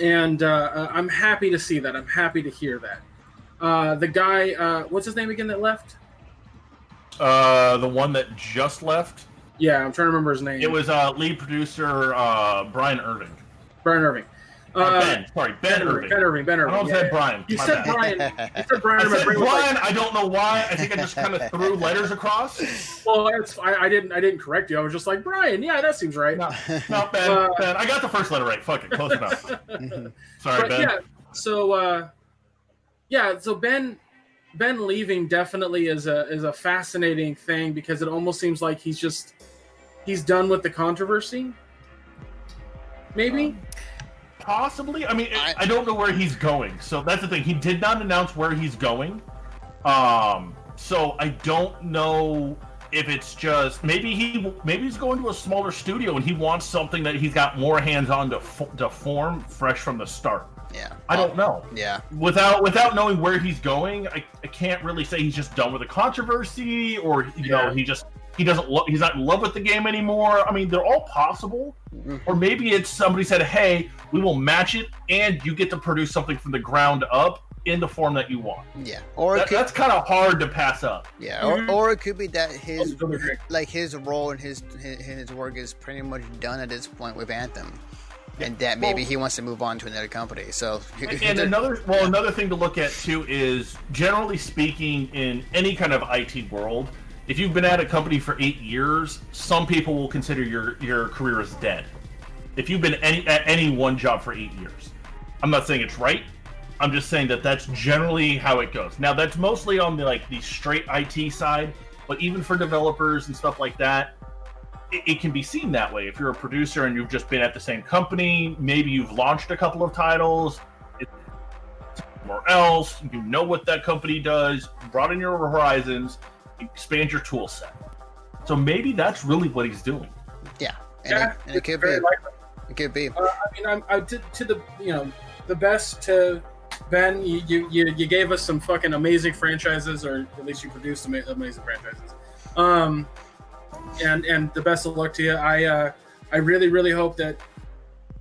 and uh, uh, I'm happy to see that. I'm happy to hear that. Uh, the guy, uh, what's his name again that left? Uh, the one that just left. Yeah, I'm trying to remember his name. It was uh, lead producer uh, Brian Irving. Brian Irving. Uh, Uh, ben, sorry, Ben, Irving. Ben Irving. Ben I Irving. almost yeah, said yeah. Brian. You said bad. Brian. You said Brian. I said brain Brian. like, I don't know why. I think I just kind of threw letters across. well, it's, I, I didn't. I didn't correct you. I was just like Brian. Yeah, that seems right. No, no, Ben. Uh, ben. I got the first letter right. Fuck it, close enough. Sorry, but Ben. yeah, so uh, yeah, so Ben Ben leaving definitely is a is a fascinating thing because it almost seems like he's just he's done with the controversy. Maybe. Possibly. I mean, I, I- don't know where he's going. So that's the thing. He did not announce where he's going. Um. So I don't know if it's just maybe he maybe he's going to a smaller studio and he wants something that he's got more hands on to to form fresh from the start. Yeah. I don't know. Yeah. Without without knowing where he's going, I, I can't really say he's just done with the controversy or you Yeah. know he just he doesn't lo- he's not in love with the game anymore. I mean, they're all possible. Mhm. Or maybe it's somebody said, "Hey, we will match it, and you get to produce something from the ground up in the form that you want." Yeah. Or That, could, that's kind of hard to pass up. yeah. Or, mm-hmm. or it could be that his like his role and his his, his work is pretty much done at this point with Anthem, and that maybe Well- he wants to move on to another company. So And another well, another thing to look at too is generally speaking, in any kind of IT world, if you've been at a company for eight years, some people will consider your your career as dead. If you've been any at any one job for eight years, I'm not saying it's right. I'm just saying that that's generally how it goes. Now that's mostly on the like the straight IT side, but even for developers and stuff like that, it, it can be seen that way. If you're a producer and you've just been at the same company, maybe you've launched a couple of titles, somewhere else. You know what that company does. Broaden your horizons. Expand your tool set. So maybe that's really what he's doing. yeah, and, Yeah, it, and it could be. likely. It could be. Uh, I mean, I'm, I did to the you know the best to Ben. You, you you gave us some fucking amazing franchises, or at least you produced ama- amazing franchises. Um, and and the best of luck to you. I uh, I really really hope that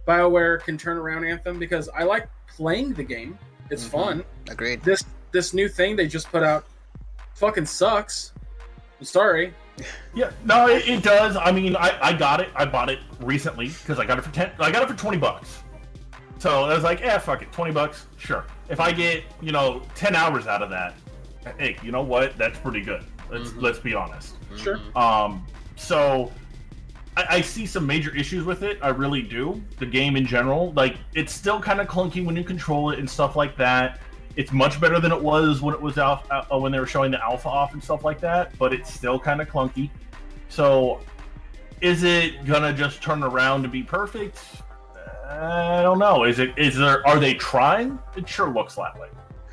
Bioware can turn around Anthem because I like playing the game. It's Mhm. fun. Agreed. This this new thing they just put out fucking sucks. I'm sorry. Yeah, no, it, it does. I mean, I, I got it. I bought it recently because I got it for ten. I got it for twenty bucks. So I was like, yeah, fuck it, twenty bucks, sure. If I get you know ten hours out of that, hey, you know what? That's pretty good. Let's Mhm. let's be honest. Sure. Mhm. Um, so I, I see some major issues with it. I really do. The game in general, like it's still kind of clunky when you control it and stuff like that. It's much better than it was when it was out uh, when they were showing the alpha off and stuff like that. But it's still kind of clunky. So, is it gonna just turn around to be perfect? I don't know. Is it? Is there? Are they trying? It sure looks that way.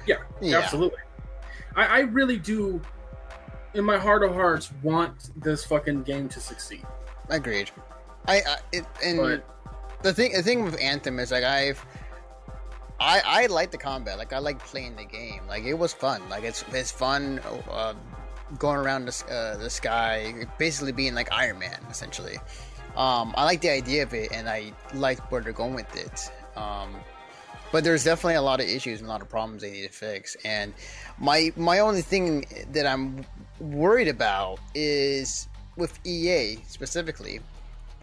Yeah, Yeah. absolutely. I, I really do, in my heart of hearts, want this fucking game to succeed. I agreed. I, I it, and But the thing the thing with Anthem is like I've I I like the combat. Like I like playing the game. Like it was fun. Like it's it's fun uh, going around the, uh, the sky, basically being like Iron Man essentially. Um, I like the idea of it, and I like where they're going with it. Um, but there's definitely a lot of issues and a lot of problems they need to fix. And my my only thing that I'm worried about is with EA specifically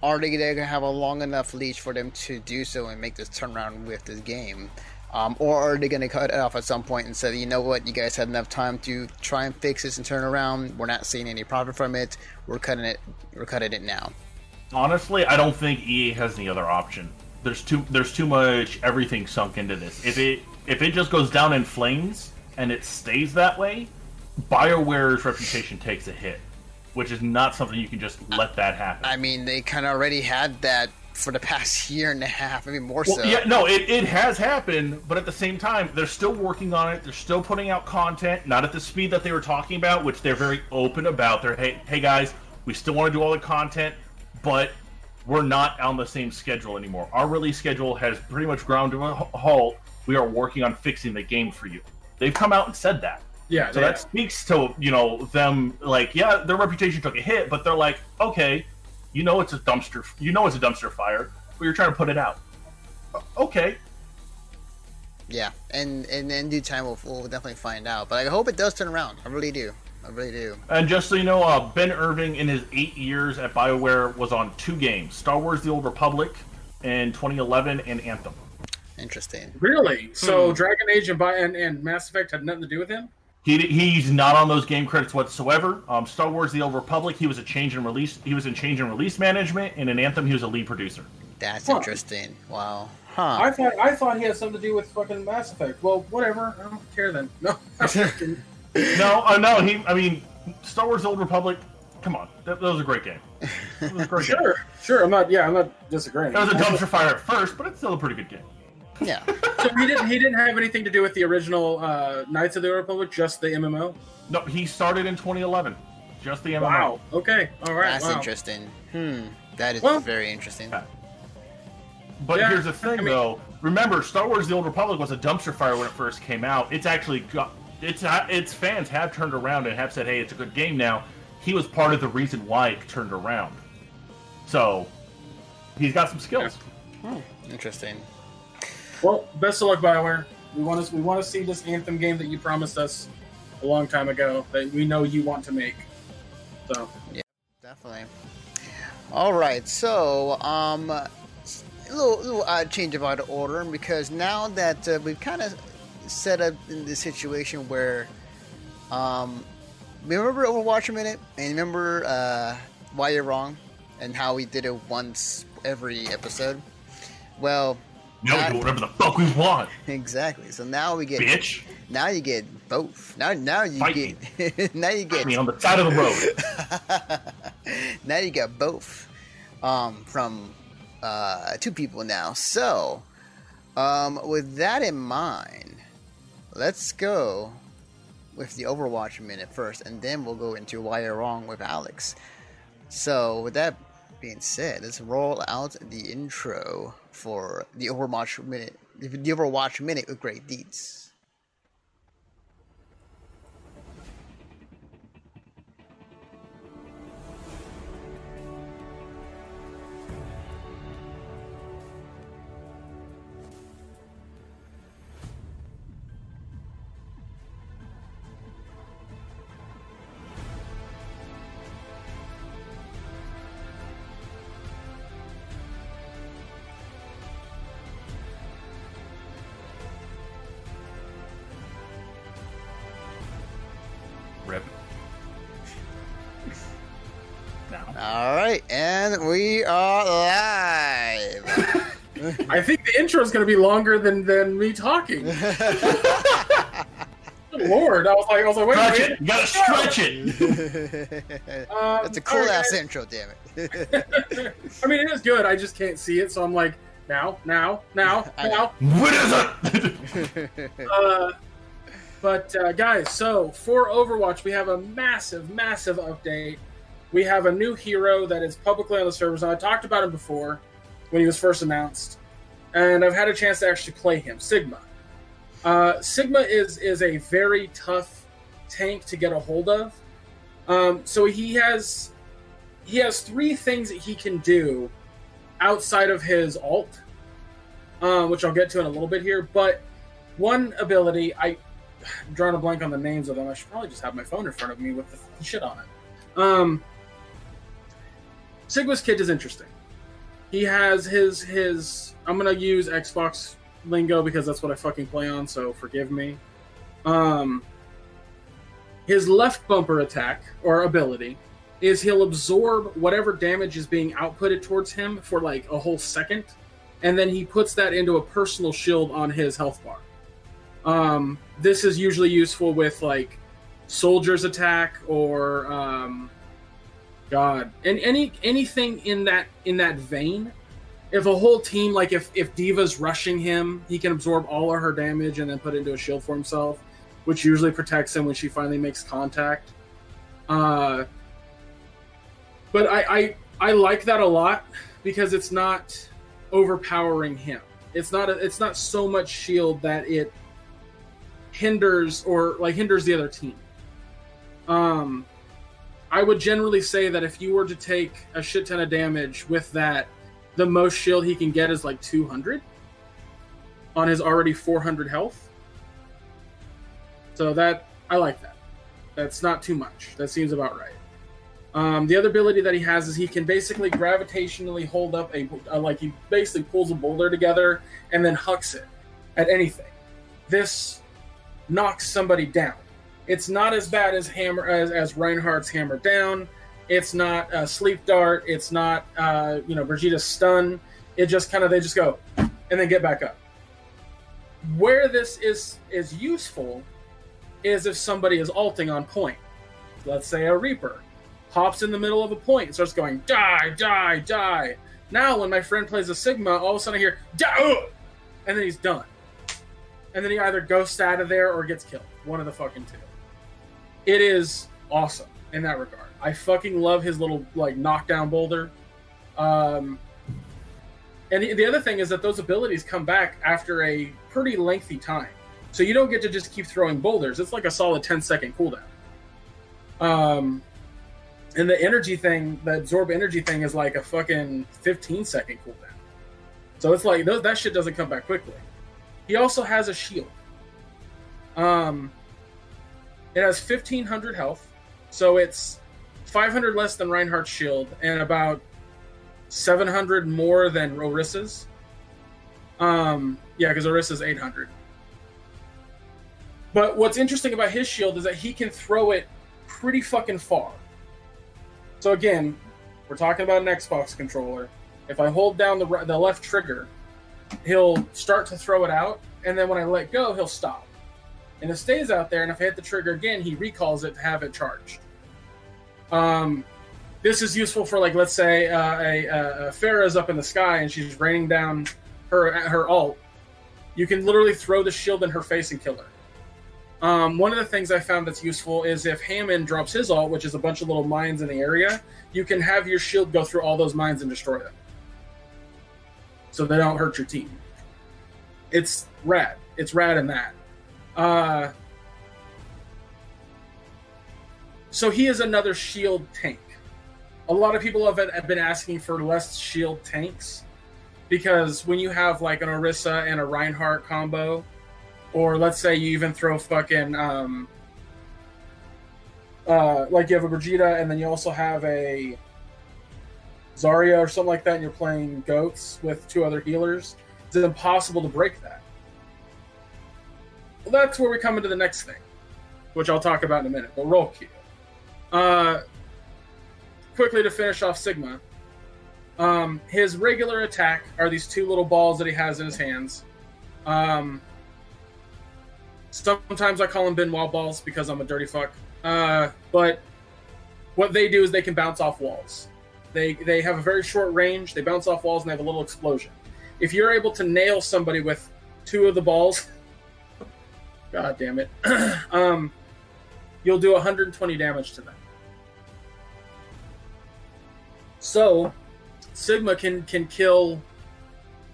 are they going to have a long enough leash for them to do so and make this turnaround with this game? Um, or are they going to cut it off at some point and say, you know what, you guys had enough time to try and fix this and turn around. We're not seeing any profit from it. We're cutting it. We're cutting it now. Honestly, I don't think EA has any other option. there's too there's too much everything sunk into this. If it if it just goes down in flames and it stays that way, BioWare's reputation takes a hit, which is not something you can just let that happen. I mean, they kind of already had that for the past year and a half, maybe more well, so. Yeah, no, it, it has happened, but at the same time, they're still working on it. They're still putting out content, not at the speed that they were talking about, which they're very open about. They're hey, hey guys, we still want to do all the content, but we're not on the same schedule anymore. Our release schedule has pretty much ground to a halt. We are working on fixing the game for you. They've come out and said that. Yeah. So that speaks to you know them like yeah their reputation took a hit, but they're like okay, you know it's a dumpster you know it's a dumpster fire, but you're trying to put it out. Okay. Yeah, and, and in due time we'll, we'll definitely find out. But I hope it does turn around. I really do. I really do. And just so you know, uh, Ben Irving in his eight years at BioWare was on two games: Star Wars: The Old Republic in 2011 and Anthem. Interesting. Really? So hmm. Dragon Age and, Bi- and, and Mass Effect had nothing to do with him? He, he's not on those game credits whatsoever. Um, Star Wars: The Old Republic, he was a change and release. He was in change and release management, and in Anthem, he was a lead producer. That's huh. interesting. Wow. Huh. I thought I thought he had something to do with fucking Mass Effect. Well, whatever. I don't care then. No. no, uh, no. He. I mean, Star Wars: The Old Republic. Come on, that, that was a great game. A great sure, game. sure. I'm not. Yeah, I'm not disagreeing. It was a dumpster fire at first, but it's still a pretty good game. Yeah. so he didn't. He didn't have anything to do with the original uh, Knights of the Old Republic, just the MMO. No, he started in 2011. Just the MMO. Wow. Okay. All right. That's wow. interesting. Hmm. That is well, very interesting. Yeah. But yeah, here's the thing, I mean, though. Remember, Star Wars: The Old Republic was a dumpster fire when it first came out. It's actually got its its fans have turned around and have said, "Hey, it's a good game now." He was part of the reason why it turned around. So he's got some skills. Yeah. Hmm. Interesting. Well, best of luck, Bioware. We want to we want to see this Anthem game that you promised us a long time ago that we know you want to make. So yeah, definitely. All right, so um, a little, little odd change of order because now that uh, we've kind of set up in the situation where um, remember Overwatch a minute and remember uh, why you're wrong and how we did it once every episode. Well, now we do whatever the fuck we want. Exactly. So now we get bitch. Now you get both. Now now you Fight get now you get me on the side of the road. now you got both um, from uh, two people now. So um, with that in mind, let's go with the Overwatch minute first, and then we'll go into why you're wrong with Alex. So with that being said, let's roll out the intro for the Overwatch minute, the Overwatch minute with great deeds. Think the intro is going to be longer than than me talking. Lord, I was like, I was like, wait, stretch it. You gotta stretch it. um, That's a cool right, ass intro, damn it. I mean, it is good. I just can't see it, so I'm like, now, now, now, now. What is it? uh, but uh, guys, so for Overwatch, we have a massive, massive update we have a new hero that is publicly on the servers. And I talked about him before when he was first announced, and I've had a chance to actually play him. Sigma. Uh, Sigma is is a very tough tank to get a hold of. Um, so he has he has three things that he can do outside of his alt, um, which I'll get to in a little bit here. But one ability, I, I'm drawing a blank on the names of them. I should probably just have my phone in front of me with the shit on it. Um, Sigma's kit is interesting. He has his his. I'm gonna use Xbox lingo because that's what I fucking play on. So forgive me. Um, his left bumper attack or ability is he'll absorb whatever damage is being outputted towards him for like a whole second, and then he puts that into a personal shield on his health bar. Um, this is usually useful with like soldiers attack or um, God and any anything in that in that vein. If a whole team like if if D.Va's rushing him, he can absorb all of her damage and then put into a shield for himself, which usually protects him when she finally makes contact. Uh, but I, I I like that a lot because it's not overpowering him. It's not a, it's not so much shield that it hinders or like hinders the other team. Um, I would generally say that if you were to take a shit ton of damage with that, the most shield he can get is like 200 on his already 400 health. So that I like that. That's not too much. That seems about right. Um, the other ability that he has is he can basically gravitationally hold up a, a, like he basically pulls a boulder together and then hucks it at anything. This knocks somebody down. It's not as bad as hammer as, as Reinhardt's hammer down. It's not a sleep dart. It's not uh, you know Brigitte's stun. It just kind of they just go and then get back up. Where this is is useful is if somebody is alting on point. Let's say a Reaper hops in the middle of a point and starts going die, die, die. Now, when my friend plays a Sigma, all of a sudden I hear die, and then he's done. And then he either ghosts out of there or gets killed. One of the fucking two. It is awesome in that regard. I fucking love his little like knockdown boulder. Um, and the other thing is that those abilities come back after a pretty lengthy time. So you don't get to just keep throwing boulders. It's like a solid 10 second cooldown. Um, and the energy thing, the absorb energy thing, is like a fucking 15 second cooldown. So it's like that shit doesn't come back quickly. He also has a shield. Um, it has 1500 health, so it's 500 less than Reinhardt's shield and about 700 more than Orisa's. Um, yeah, because Orisa's 800. But what's interesting about his shield is that he can throw it pretty fucking far. So again, we're talking about an Xbox controller. If I hold down the the left trigger, he'll start to throw it out, and then when I let go, he'll stop. And it stays out there, and if I hit the trigger again, he recalls it to have it charged. Um, this is useful for like, let's say uh, a, a, Pharah's up in the sky and she's raining down her her alt. You can literally throw the shield in her face and kill her. Um, one of the things I found that's useful is if Hammond drops his alt, which is a bunch of little mines in the area, you can have your shield go through all those mines and destroy them. So they don't hurt your team. It's rad. It's rad in that. Uh, so he is another shield tank. A lot of people have, have been asking for less shield tanks because when you have like an Orisa and a Reinhardt combo, or let's say you even throw fucking um, uh, like you have a Brigitte and then you also have a Zarya or something like that, and you're playing goats with two other healers. It's impossible to break that. That's where we come into the next thing, which I'll talk about in a minute. But roll queue. Uh, quickly to finish off Sigma. Um, his regular attack are these two little balls that he has in his hands. Um, Sometimes I call them Ben Wa balls because I'm a dirty fuck. Uh, but what they do is they can bounce off walls. They they have a very short range. They bounce off walls and they have a little explosion. If you're able to nail somebody with two of the balls, god damn it, um, you'll do 120 damage to them. So, Sigma can can kill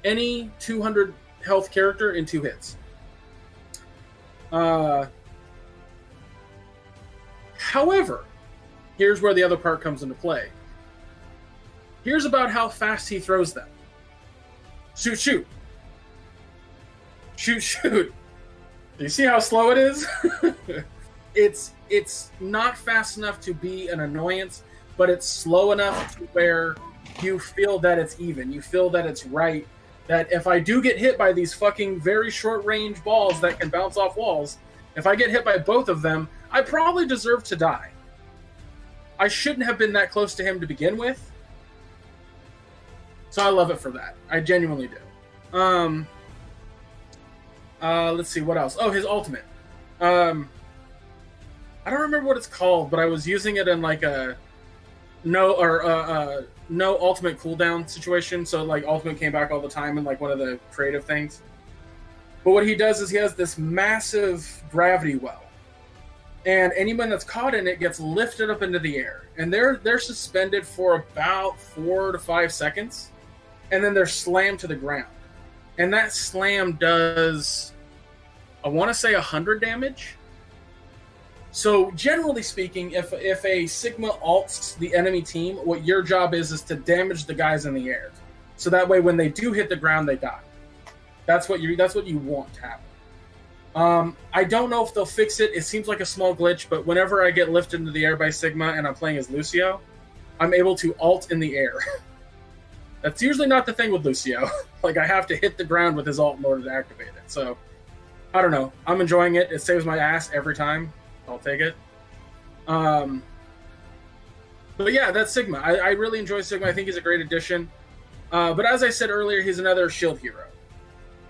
any 200 health character in two hits. Uh, however, here's where the other part comes into play. Here's about how fast he throws them. Shoot, shoot. Shoot, shoot. You see how slow it is? it's it's not fast enough to be an annoyance, but it's slow enough to where you feel that it's even. You feel that it's right that if I do get hit by these fucking very short range balls that can bounce off walls, if I get hit by both of them, I probably deserve to die. I shouldn't have been that close to him to begin with. So I love it for that. I genuinely do. Um. Uh, let's see what else. Oh, his ultimate. Um. I don't remember what it's called, but I was using it in like a no or uh, uh no ultimate cooldown situation. So like ultimate came back all the time in like one of the creative things. But what he does is he has this massive gravity well. And anyone that's caught in it gets lifted up into the air. And they're they're suspended for about four to five seconds. And then they're slammed to the ground. And that slam does I want to say hundred damage. So generally speaking, if if a Sigma alts the enemy team, what your job is is to damage the guys in the air. So that way when they do hit the ground, they die. That's what you that's what you want to happen. Um, I don't know if they'll fix it. It seems like a small glitch, but whenever I get lifted into the air by Sigma and I'm playing as Lucio, I'm able to alt in the air. That's usually not the thing with Lucio. like I have to hit the ground with his alt in order to activate it. So I don't know. I'm enjoying it. It saves my ass every time. I'll take it. Um, but yeah, that's Sigma. I, I really enjoy Sigma. I think he's a great addition. Uh, but as I said earlier, he's another shield hero.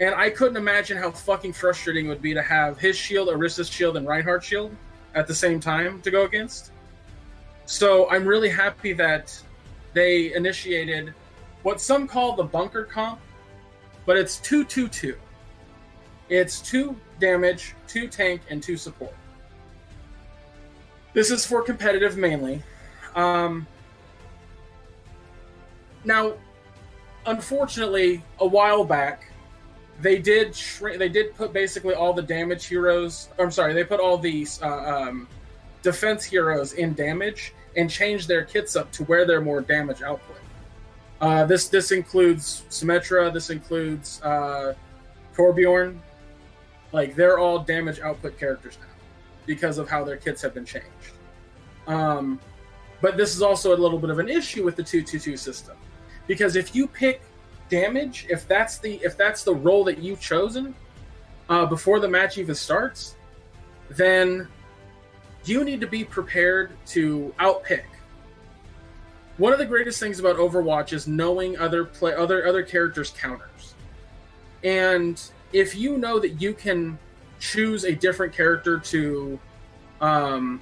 And I couldn't imagine how fucking frustrating it would be to have his shield, Orisa's shield, and Reinhardt's shield at the same time to go against. So I'm really happy that they initiated what some call the bunker comp, but it's 222. It's two damage, two tank, and two support. This is for competitive mainly. Um, now, unfortunately, a while back, they did shrink. They did put basically all the damage heroes. I'm sorry, they put all these uh, um, defense heroes in damage and changed their kits up to where they're more damage output. Uh, this this includes Symmetra. This includes uh, Torbjorn. Like they're all damage output characters now because of how their kits have been changed. Um, but this is also a little bit of an issue with the two two two system because if you pick damage, if that's the if that's the role that you've chosen uh, before the match even starts, then you need to be prepared to outpick. One of the greatest things about Overwatch is knowing other play other other characters' counters, and if you know that you can choose a different character to um,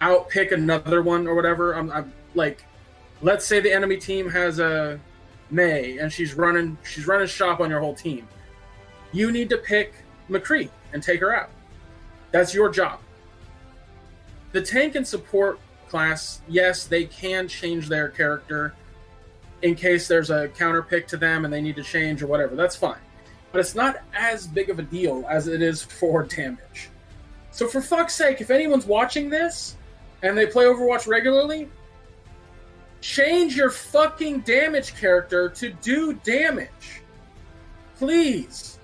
outpick another one or whatever, I'm, I'm like let's say the enemy team has a Mei and she's running she's running shop on your whole team. You need to pick McCree and take her out. That's your job. The tank and support class, yes, they can change their character in case there's a counter pick to them and they need to change or whatever. That's fine. But it's not as big of a deal as it is for damage. So for fuck's sake, if anyone's watching this and they play Overwatch regularly, Change your fucking damage character to do damage. Please.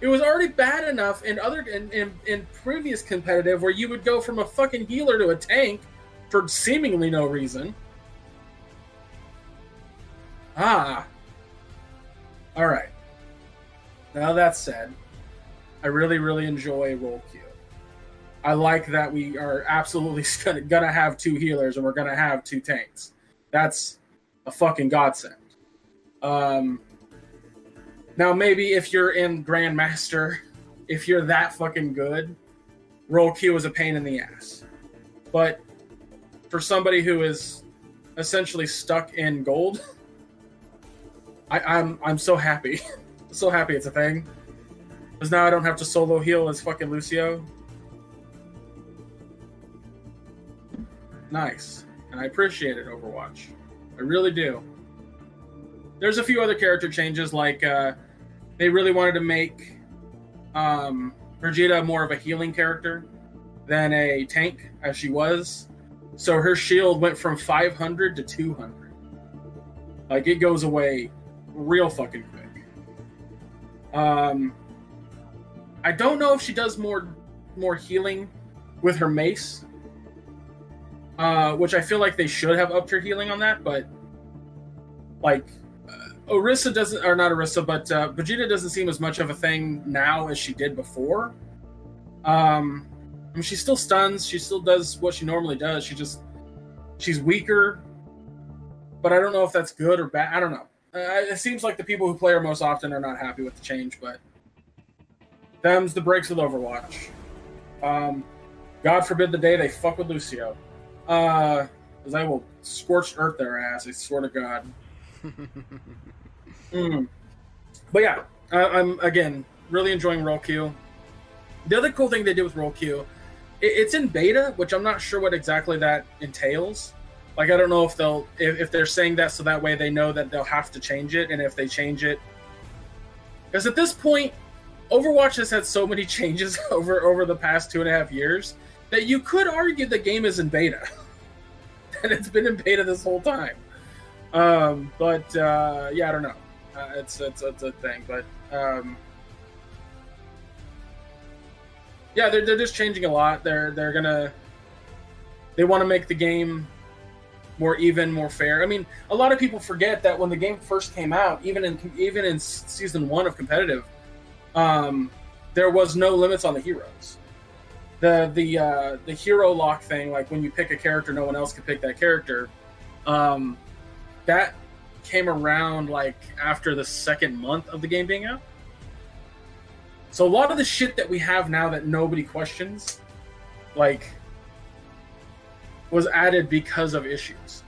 It was already bad enough in other in, in, in previous competitive where you would go from a fucking healer to a tank for seemingly no reason. Ah. Alright. Now that said, I really, really enjoy role queue. I like that we are absolutely gonna have two healers and we're gonna have two tanks. That's a fucking godsend. Um, now maybe if you're in Grandmaster, if you're that fucking good, role queue is a pain in the ass. But for somebody who is essentially stuck in gold, I, I'm I'm so happy, so happy it's a thing. Because now I don't have to solo heal as fucking Lucio. nice, and I appreciate it, Overwatch. I really do. There's a few other character changes, like uh, they really wanted to make um, Brigitte more of a healing character than a tank, as she was. So her shield went from 500 to 200. Like it goes away real fucking quick. Um, I don't know if she does more more healing with her mace uh, which I feel like they should have upped her healing on that, but like Orisa doesn't, or not Orisa, but uh, Brigitte doesn't seem as much of a thing now as she did before. Um, I mean, she still stuns, she still does what she normally does. She just she's weaker, but I don't know if that's good or bad. I don't know. Uh, it seems like the people who play her most often are not happy with the change, but them's the breaks with Overwatch. Um, God forbid the day they fuck with Lucio. Uh, I will scorch earth their ass. I swear to God. mm. But yeah, I, am again really enjoying Role queue. The other cool thing they did with Role queue, it, it's in beta, which I'm not sure what exactly that entails. Like I don't know if they'll if, if they're saying that so that way they know that they'll have to change it, and if they change it, because at this point, Overwatch has had so many changes over over the past two and a half years that you could argue the game is in beta, and it's been in beta this whole time. Um, but uh, yeah, I don't know. Uh, it's, it's it's a thing, but um, yeah, they're they're just changing a lot. They're they're gonna they want to make the game more even, more fair. I mean, a lot of people forget that when the game first came out, even in even in season one of competitive, um, there was no limits on the heroes. The the uh, the hero lock thing, like when you pick a character, no one else could pick that character. Um, that came around like after the second month of the game being out. So a lot of the shit that we have now that nobody questions, like, was added because of issues.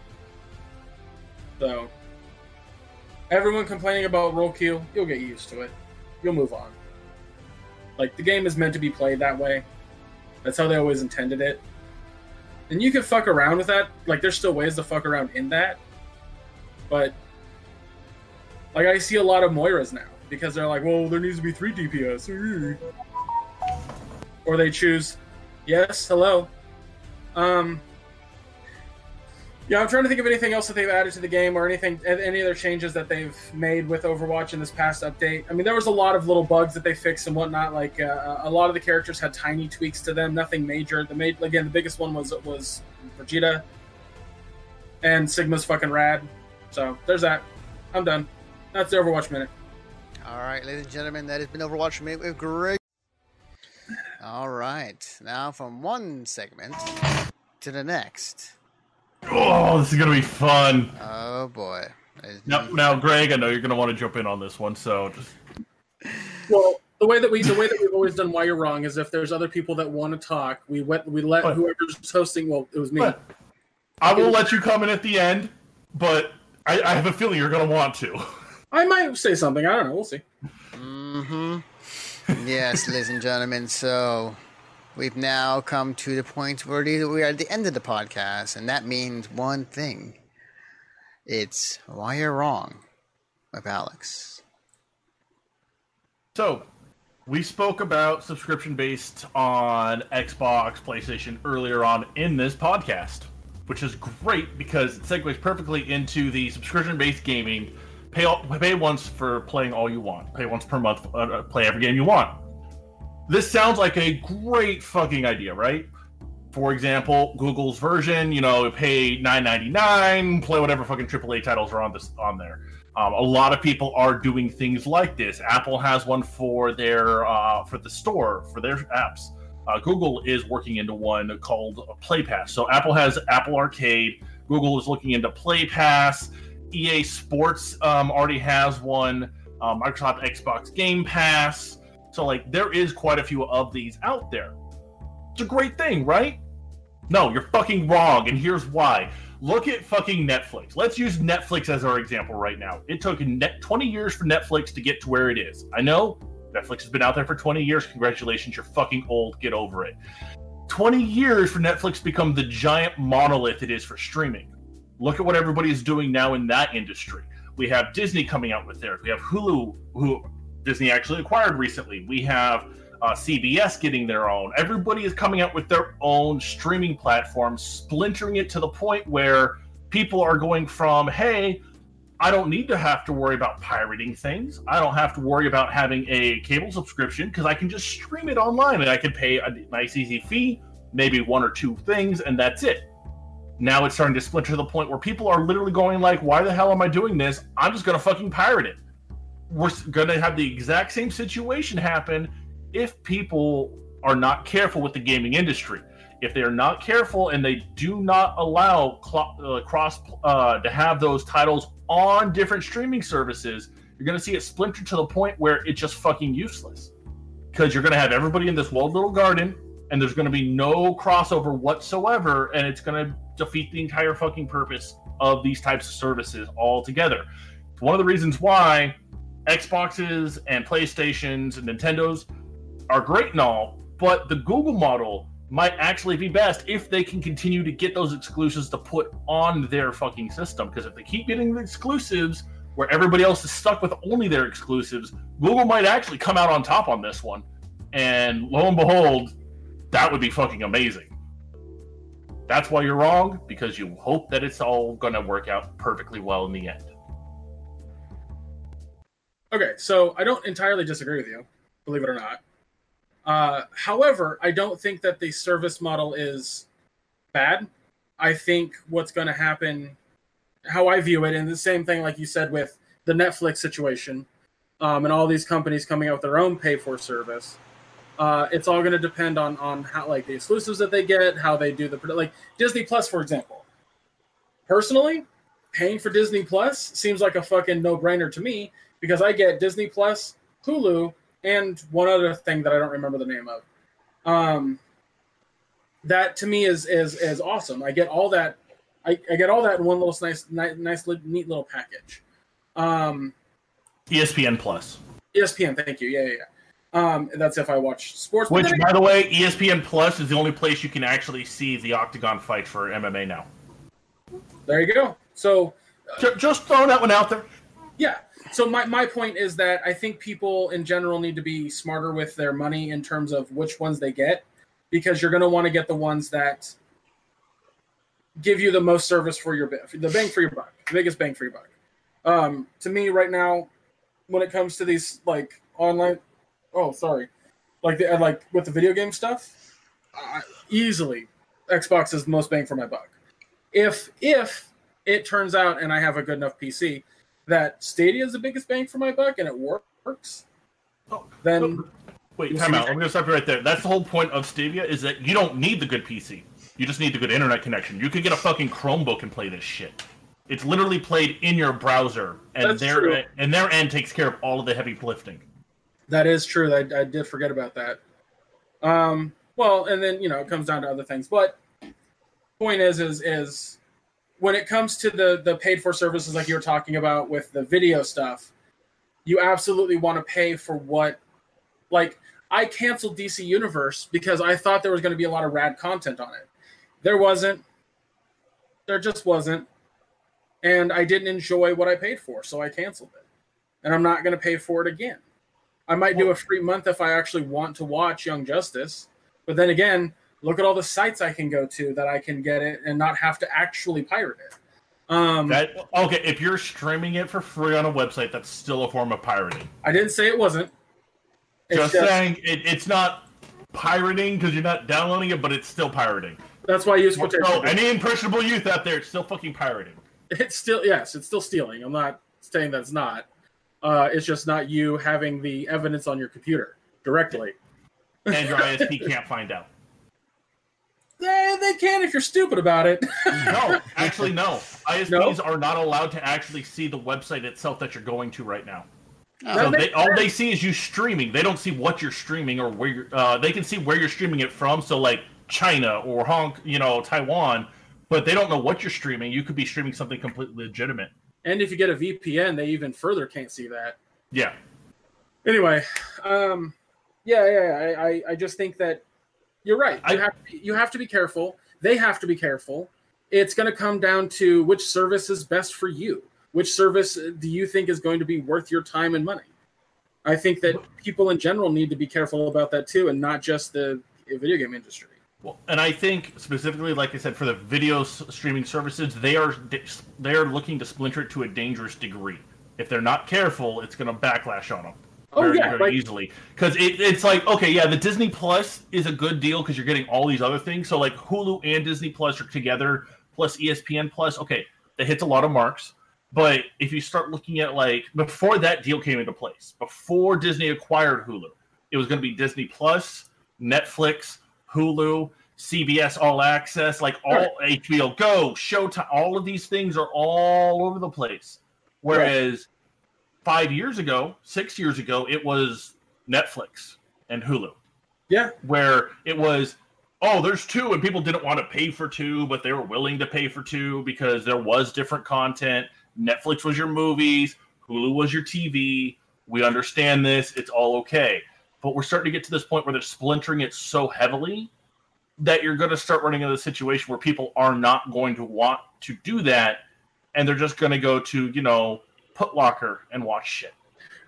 So everyone complaining about roll kill, you'll get used to it. You'll move on. Like the game is meant to be played that way. That's how they always intended it. And you can fuck around with that. Like there's still ways to fuck around in that. But like I see a lot of Moiras now because they're like, well, there needs to be three DPS, or they choose, yes, hello. Um, yeah, I'm trying to think of anything else that they've added to the game or anything, any other changes that they've made with Overwatch in this past update. I mean, there was a lot of little bugs that they fixed and whatnot. Like uh, a lot of the characters had tiny tweaks to them, nothing major. The made again, the biggest one was was Brigitte, and Sigma's fucking rad. So there's that. I'm done. That's the Overwatch minute. All right, ladies and gentlemen, that has been Overwatch minute with Greg. All right, now from one segment to the next. Oh, this is gonna be fun. Oh boy. Now, now, Greg, I know you're gonna want to jump in on this one, so just. Well, the way that we the way that we've always done why you're wrong is if there's other people that want to talk, we went we let but, whoever's hosting. Well, it was me. I will let you come in at the end, but I, I have a feeling you're gonna want to. I might say something. I don't know. We'll see. Mm-hmm. yes, ladies and gentlemen. So we've now come to the point where we are at the end of the podcast, and that means one thing. It's why you're wrong with Alex. So, we spoke about subscription based on Xbox, PlayStation earlier on in this podcast, which is great because it segues perfectly into the subscription based gaming Pay all, pay once for playing all you want. Pay once per month. Uh, uh, play every game you want. This sounds like a great fucking idea, right? For example, Google's version, you know, pay nine ninety nine, play whatever fucking AAA titles are on this on there. Um, a lot of people are doing things like this. Apple has one for their uh, for the store for their apps. Uh, Google is working into one called Play Pass. So Apple has Apple Arcade. Google is looking into Play Pass. EA Sports um, already has one. Um, Microsoft Xbox Game Pass. So like there is quite a few of these out there. It's a great thing, right? No, you're fucking wrong, and here's why. Look at fucking Netflix. Let's use Netflix as our example right now. It took net 20 years for Netflix to get to where it is. I know Netflix has been out there for 20 years. Congratulations, you're fucking old. Get over it. 20 years for Netflix to become the giant monolith it is for streaming. Look at what everybody is doing now in that industry. We have Disney coming out with theirs. We have Hulu, who Disney actually acquired recently. We have uh, CBS getting their own. Everybody is coming out with their own streaming platform, splintering it to the point where people are going from, hey, I don't need to have to worry about pirating things. I don't have to worry about having a cable subscription because I can just stream it online and I can pay a nice, easy fee, maybe one or two things, and that's it now it's starting to splinter to the point where people are literally going like, "Why the hell am I doing this? I'm just gonna fucking pirate it." We're gonna have the exact same situation happen if people are not careful with the gaming industry. if they are not careful and they do not allow cl- uh, cross uh, to have those titles on different streaming services, you're to see it splinter to the point where it's just fucking useless. Because you're to have everybody in this walled little garden, and there's to be no crossover whatsoever, and it's to defeat the entire fucking purpose of these types of services altogether. It's One of the reasons why Xboxes and PlayStations and Nintendos are great and all, but the Google model might actually be best if they can continue to get those exclusives to put on their fucking system. Because if they keep getting the exclusives where everybody else is stuck with only their exclusives, Google might actually come out on top on this one. And lo and behold, that would be fucking amazing. That's why you're wrong, because you hope that it's all going to work out perfectly well in the end. Okay, so I don't entirely disagree with you, believe it or not. Uh, however, I don't think that the service model is bad. I think what's going to happen, how I view it, and the same thing like you said with the Netflix situation, um, and all these companies coming out with their own pay for service. Uh, it's all going to depend on on how like the exclusives that they get, how they do the like Disney Plus, for example. Personally, paying for Disney Plus seems like a fucking no brainer to me because I get Disney Plus, Hulu, and one other thing that I don't remember the name of. Um, that to me is is is awesome. I get all that. I, I get all that in one little nice nice, nice neat little package. Um, ESPN Plus. ESPN, thank you. Yeah, yeah, yeah. Um, that's if I watch sports. Which, by the way, ESPN Plus is the only place you can actually see the Octagon fight for MMA now. There you go. So, uh, just throwing that one out there. Yeah, so my, my point is that I think people in general need to be smarter with their money in terms of which ones they get, because you're going to want to get the ones that give you the most service for your the bang for your buck, the biggest bang for your buck. Um, to me, right now, when it comes to these like online, oh sorry, like the like with the video game stuff, uh, easily Xbox is the most bang for my buck. If if it turns out and I have a good enough PC that Stadia is the biggest bang for my buck and it works, oh, then wait, time out. I'm going to stop you right there. That's the whole point of Stadia is that you don't need the good PC. You just need the good internet connection. You could get a fucking Chromebook and play this shit. It's literally played in your browser, and That's their true. and their end takes care of all of the heavy lifting. That is true. I, I did forget about that. Um, well, and then you know it comes down to other things, but point is, is is when it comes to the the paid for services like you were talking about with the video stuff, you absolutely want to pay for what like I canceled DC Universe because I thought there was going to be a lot of rad content on it. There wasn't. There just wasn't. And I didn't enjoy what I paid for, so I canceled it. And I'm not going to pay for it again. I might do a free month if I actually want to watch Young Justice. But then again, look at all the sites I can go to that I can get it and not have to actually pirate it. Um, that okay, if you're streaming it for free on a website, that's still a form of pirating. I didn't say it wasn't. It's just, just saying it, it's not pirating because you're not downloading it, but it's still pirating. That's why I use quotation. So any impressionable youth out there, it's still fucking pirating. It's still yes, it's still stealing. I'm not saying that's not. Uh, it's just not you having the evidence on your computer directly. And your ISP can't find out. They, they can if you're stupid about it. no, actually, no. ISPs no? are not allowed to actually see the website itself that you're going to right now. Oh. So they, all they see is you streaming. They don't see what you're streaming or where you're. Uh, they can see where you're streaming it from. So like China or Hong, you know, Taiwan, but they don't know what you're streaming. You could be streaming something completely legitimate. And if you get a VPN, they even further can't see that. Yeah. Anyway, um, yeah, yeah, I, I, I just think that you're right. You, I, have to be, you have to be careful. They have to be careful. It's going to come down to which service is best for you. Which service do you think is going to be worth your time and money? I think that people in general need to be careful about that too, and not just the video game industry. Well, and I think specifically, like I said, for the video streaming services, they are they are looking to splinter it to a dangerous degree. If they're not careful, it's going to backlash on them oh, very, yeah, very like, easily. Because it, it's like, okay, yeah, the Disney Plus is a good deal because you're getting all these other things. So like Hulu and Disney Plus are together, plus ESPN Plus. Okay, that hits a lot of marks. But if you start looking at like before that deal came into place, before Disney acquired Hulu, it was going to be Disney Plus, Netflix, Hulu, CBS All Access, like all right. HBO Go, Showtime, all of these things are all over the place. Whereas right. five years ago, six years ago, it was Netflix and Hulu. Yeah. Where it was, oh, there's two, and people didn't want to pay for two, but they were willing to pay for two because there was different content. Netflix was your movies, Hulu was your TV. We understand this. It's all okay. But we're starting to get to this point where they're splintering it so heavily that you're going to start running into a situation where people are not going to want to do that, and they're just going to go to you know Putlocker and watch shit.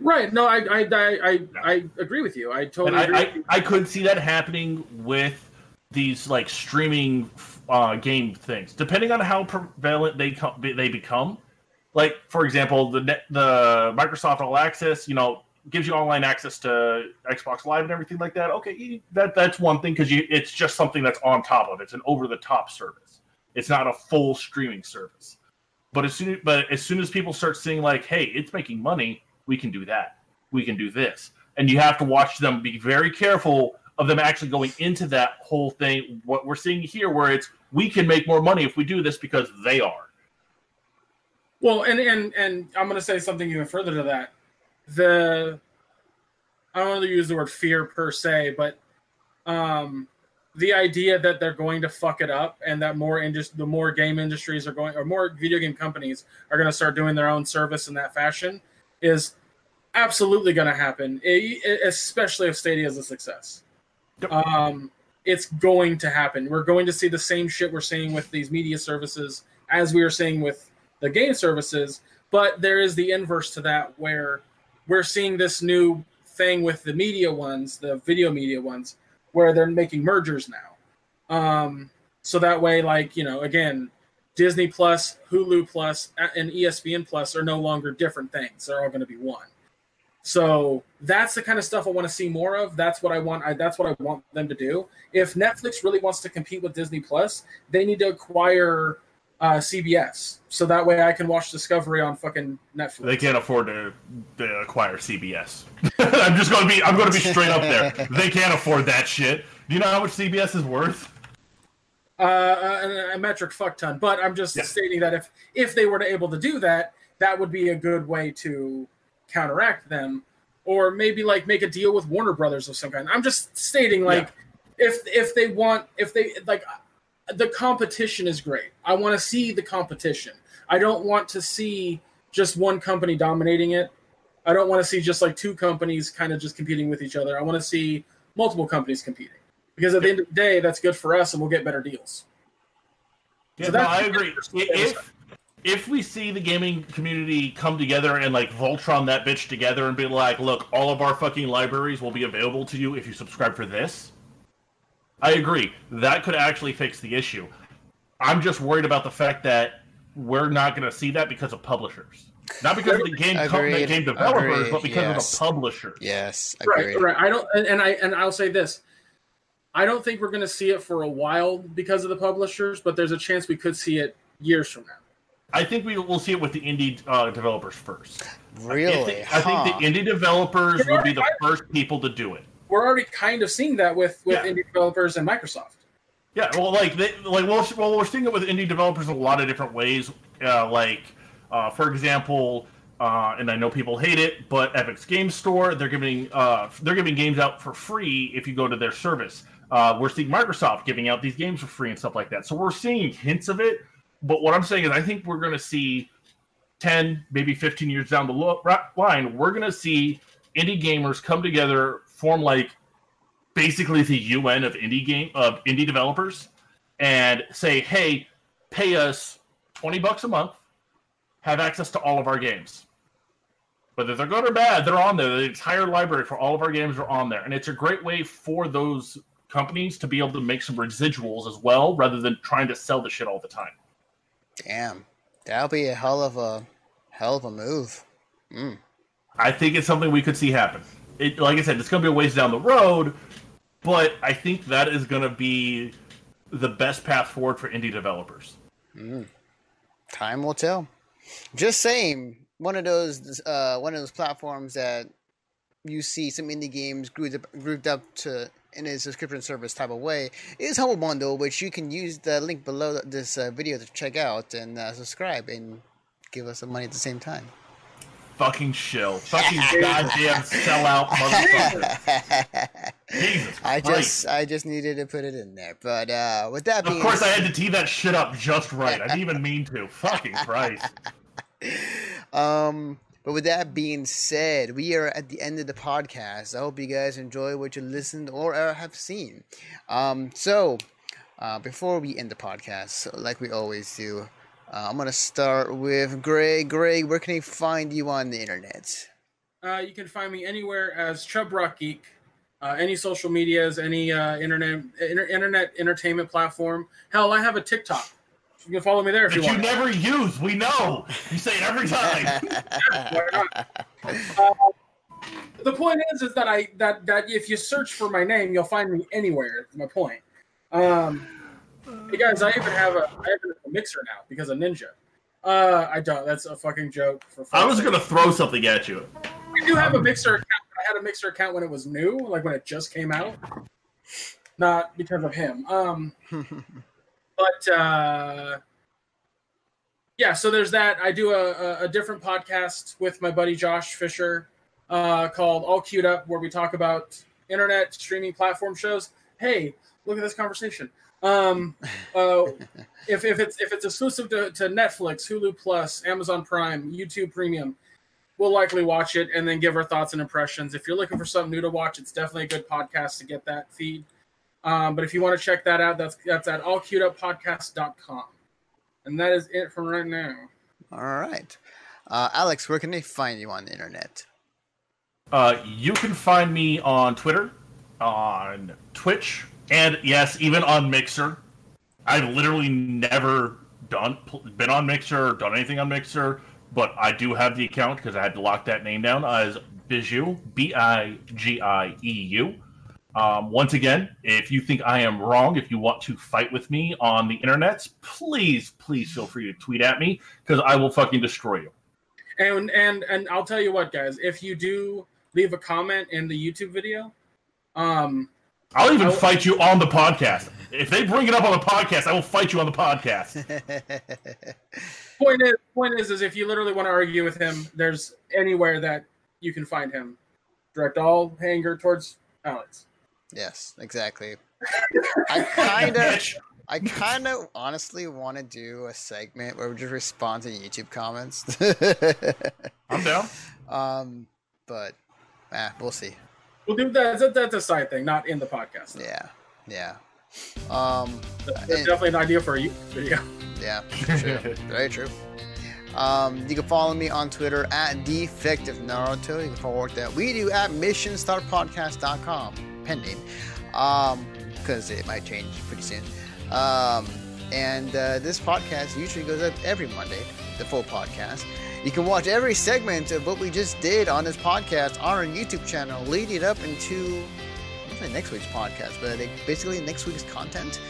Right. No, I I I I, I agree with you. I totally. I, I, I could see that happening with these like streaming uh, game things, depending on how prevalent they come, they become. Like for example, the the Microsoft All Access, you know, gives you online access to Xbox Live and everything like that. Okay, that that's one thing because it's just something that's on top of it. It's an over the top service. It's not a full streaming service. But as soon but as soon as people start seeing like, hey, it's making money, we can do that. We can do this. And you have to watch them be very careful of them actually going into that whole thing. What we're seeing here, where it's we can make more money if we do this because they are. Well, and and and I'm going to say something even further to that the I don't want to use the word fear per se, but um, the idea that they're going to fuck it up and that more indus- the more game industries are going or more video game companies are going to start doing their own service in that fashion is absolutely going to happen, especially if Stadia is a success. Um, it's going to happen. We're going to see the same shit we're seeing with these media services as we are seeing with the game services, but there is the inverse to that where we're seeing this new thing with the media ones, the video media ones, where they're making mergers now. Um, so that way, like you know, again, Disney Plus, Hulu Plus, and ESPN Plus are no longer different things. They're all going to be one. So that's the kind of stuff I want to see more of. That's what I want. I, that's what I want them to do. If Netflix really wants to compete with Disney Plus, they need to acquire uh, CBS, so that way I can watch Discovery on fucking Netflix. They can't afford to, to acquire CBS. I'm just going to be I'm going to be straight up there. They can't afford that shit. Do you know how much CBS is worth? Uh, a, a metric fuck ton. But I'm just yeah. stating that if if they were to able to do that, that would be a good way to counteract them, or maybe like make a deal with Warner Brothers of some kind. I'm just stating like. Yeah. If if they want if they like the competition is great. I want to see the competition. I don't want to see just one company dominating it. I don't want to see just like two companies kind of just competing with each other. I want to see multiple companies competing because at the end of the day, that's good for us and we'll get better deals. Yeah, so no, I agree. If if we see the gaming community come together and like Voltron that bitch together and be like, look, all of our fucking libraries will be available to you if you subscribe for this I agree. That could actually fix the issue. I'm just worried about the fact that we're not going to see that because of publishers. Not because of the game company, game developers, Agreed. but because yes. of the publishers. Yes, agreed. right, right. I don't, and I and I'll say this: I don't think we're going to see it for a while because of the publishers, but there's a chance we could see it years from now. I think we will see it with the indie uh, developers first. Really? I think, huh. I think the indie developers will be the first people to do it we're already kind of seeing that with with yeah. indie developers and Microsoft. Yeah, well, like they, like well, well, we're seeing it with indie developers in a lot of different ways. Uh, like, uh, for example, uh, and I know people hate it, but Epic's Game Store they're giving uh, they're giving games out for free if you go to their service. Uh, we're seeing Microsoft giving out these games for free and stuff like that. So we're seeing hints of it. But what I'm saying is, I think we're going to see 10, maybe 15 years down the line, we're going to see indie gamers come together form like basically the UN of indie game of indie developers and say, "Hey, pay us 20 bucks a month, have access to all of our games." Whether they're good or bad, they're on there. The entire library for all of our games are on there. And it's a great way for those companies to be able to make some residuals as well, rather than trying to sell the shit all the time. Damn. That'll be a hell of a hell of a move. Mm. I think it's something we could see happen it, like I said, it's going to be a ways down the road, but I think that is going to be the best path forward for indie developers. Mm. Time will tell. Just saying, one of those uh, one of those platforms that you see some indie games grouped up, grouped up to in a subscription service type of way is Humble Bundle, which you can use the link below this uh, video to check out and uh, subscribe and give us some money at the same time. Fucking shill. Fucking goddamn sellout motherfucker. Jesus I just I just needed to put it in there. But uh with that being Of course I had to tee that shit up just right. I didn't even mean to. Fucking Christ. Um but with that being said, we are at the end of the podcast. I hope you guys enjoy what you listened or have seen. Um, so, uh, before we end the podcast, like we always do, uh, I'm going to start with Greg. Greg, where can I find you on the internet? Uh, you can find me anywhere as Chub Rock Geek. Uh, any social medias, any uh, internet inter- internet entertainment platform. Hell, I have a TikTok. You can follow me there if that you want. you never use. We know. You say it every time. yeah, uh, the point is, is that I that that if you search for my name, you'll find me anywhere. My point. Um, hey guys, I even have a I have a mixer now because of Ninja. Uh, I don't. That's a fucking joke. For I was gonna throw something at you. I do have a mixer account. I had a mixer account when it was new, like when it just came out. Not because of him. Um. but uh, yeah, so there's that. I do a, a, different podcast with my buddy Josh Fisher uh, called All Queued Up, where we talk about internet streaming platform shows. Hey, look at this conversation. Um, uh, if, if it's if it's exclusive to, to Netflix, Hulu Plus, Amazon Prime, YouTube Premium, we'll likely watch it and then give our thoughts and impressions. If you're looking for something new to watch, it's definitely a good podcast to get that feed. Um, but if you want to check that out, that's that's at allqueueduppodcast.com. And that is it for right now. All right. Uh, Alex, where can they find you on the internet? Uh, you can find me on Twitter, on Twitch, and yes, even on Mixer. I've literally never done been on Mixer or done anything on Mixer, but I do have the account because I had to lock that name down as Bigieu, B I G I E U. Um, once again, if you think I am wrong, if you want to fight with me on the internet, please, please feel free to tweet at me because I will fucking destroy you. And and and I'll tell you what, guys, if you do leave a comment in the YouTube video, um, I'll even I'll, fight you on the podcast. If they bring it up on the podcast, I will fight you on the podcast. point is, point is, is if you literally want to argue with him, there's anywhere that you can find him. Direct all anger towards Alex. Yes, exactly. I kind of, I kind of honestly want to do a segment where we just respond to YouTube comments. I'm down. Um, but, eh, we'll see. We'll do that. That's a side thing, not in the podcast. Though. Yeah, yeah. Um, that's and, definitely an idea for a YouTube video. Yeah, true. very true. Um, you can follow me on Twitter at Defective Naruto. You can follow that we do at missionstartpodcast.com pending, Um, because um, it might change pretty soon. Um, and uh, this podcast usually goes up every Monday, the full podcast. You can watch every segment of what we just did on this podcast on our YouTube channel, leading up into next week's podcast, but basically next week's content,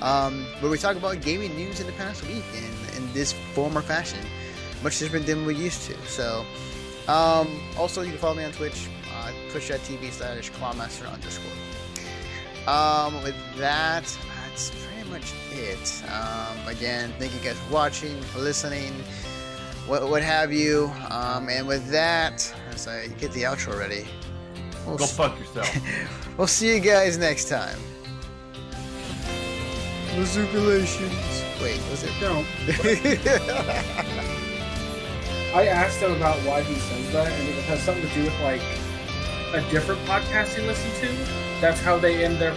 um, where we talk about gaming news in the past week in, in this form or fashion, much different than we used to. So, um, also you can follow me on Twitch, uh, twitch.tv slash clawmaster underscore. Um, with that, that's pretty much it. Um, again, thank you guys for watching, for listening, what, what have you. Um, and with that, as I get the outro ready, we'll go fuck yourself. we'll see you guys next time. Mazukalations. Wait, was it? No. I asked him about why he says that, and it has something to do with like a different podcast he listen to. That's how they end their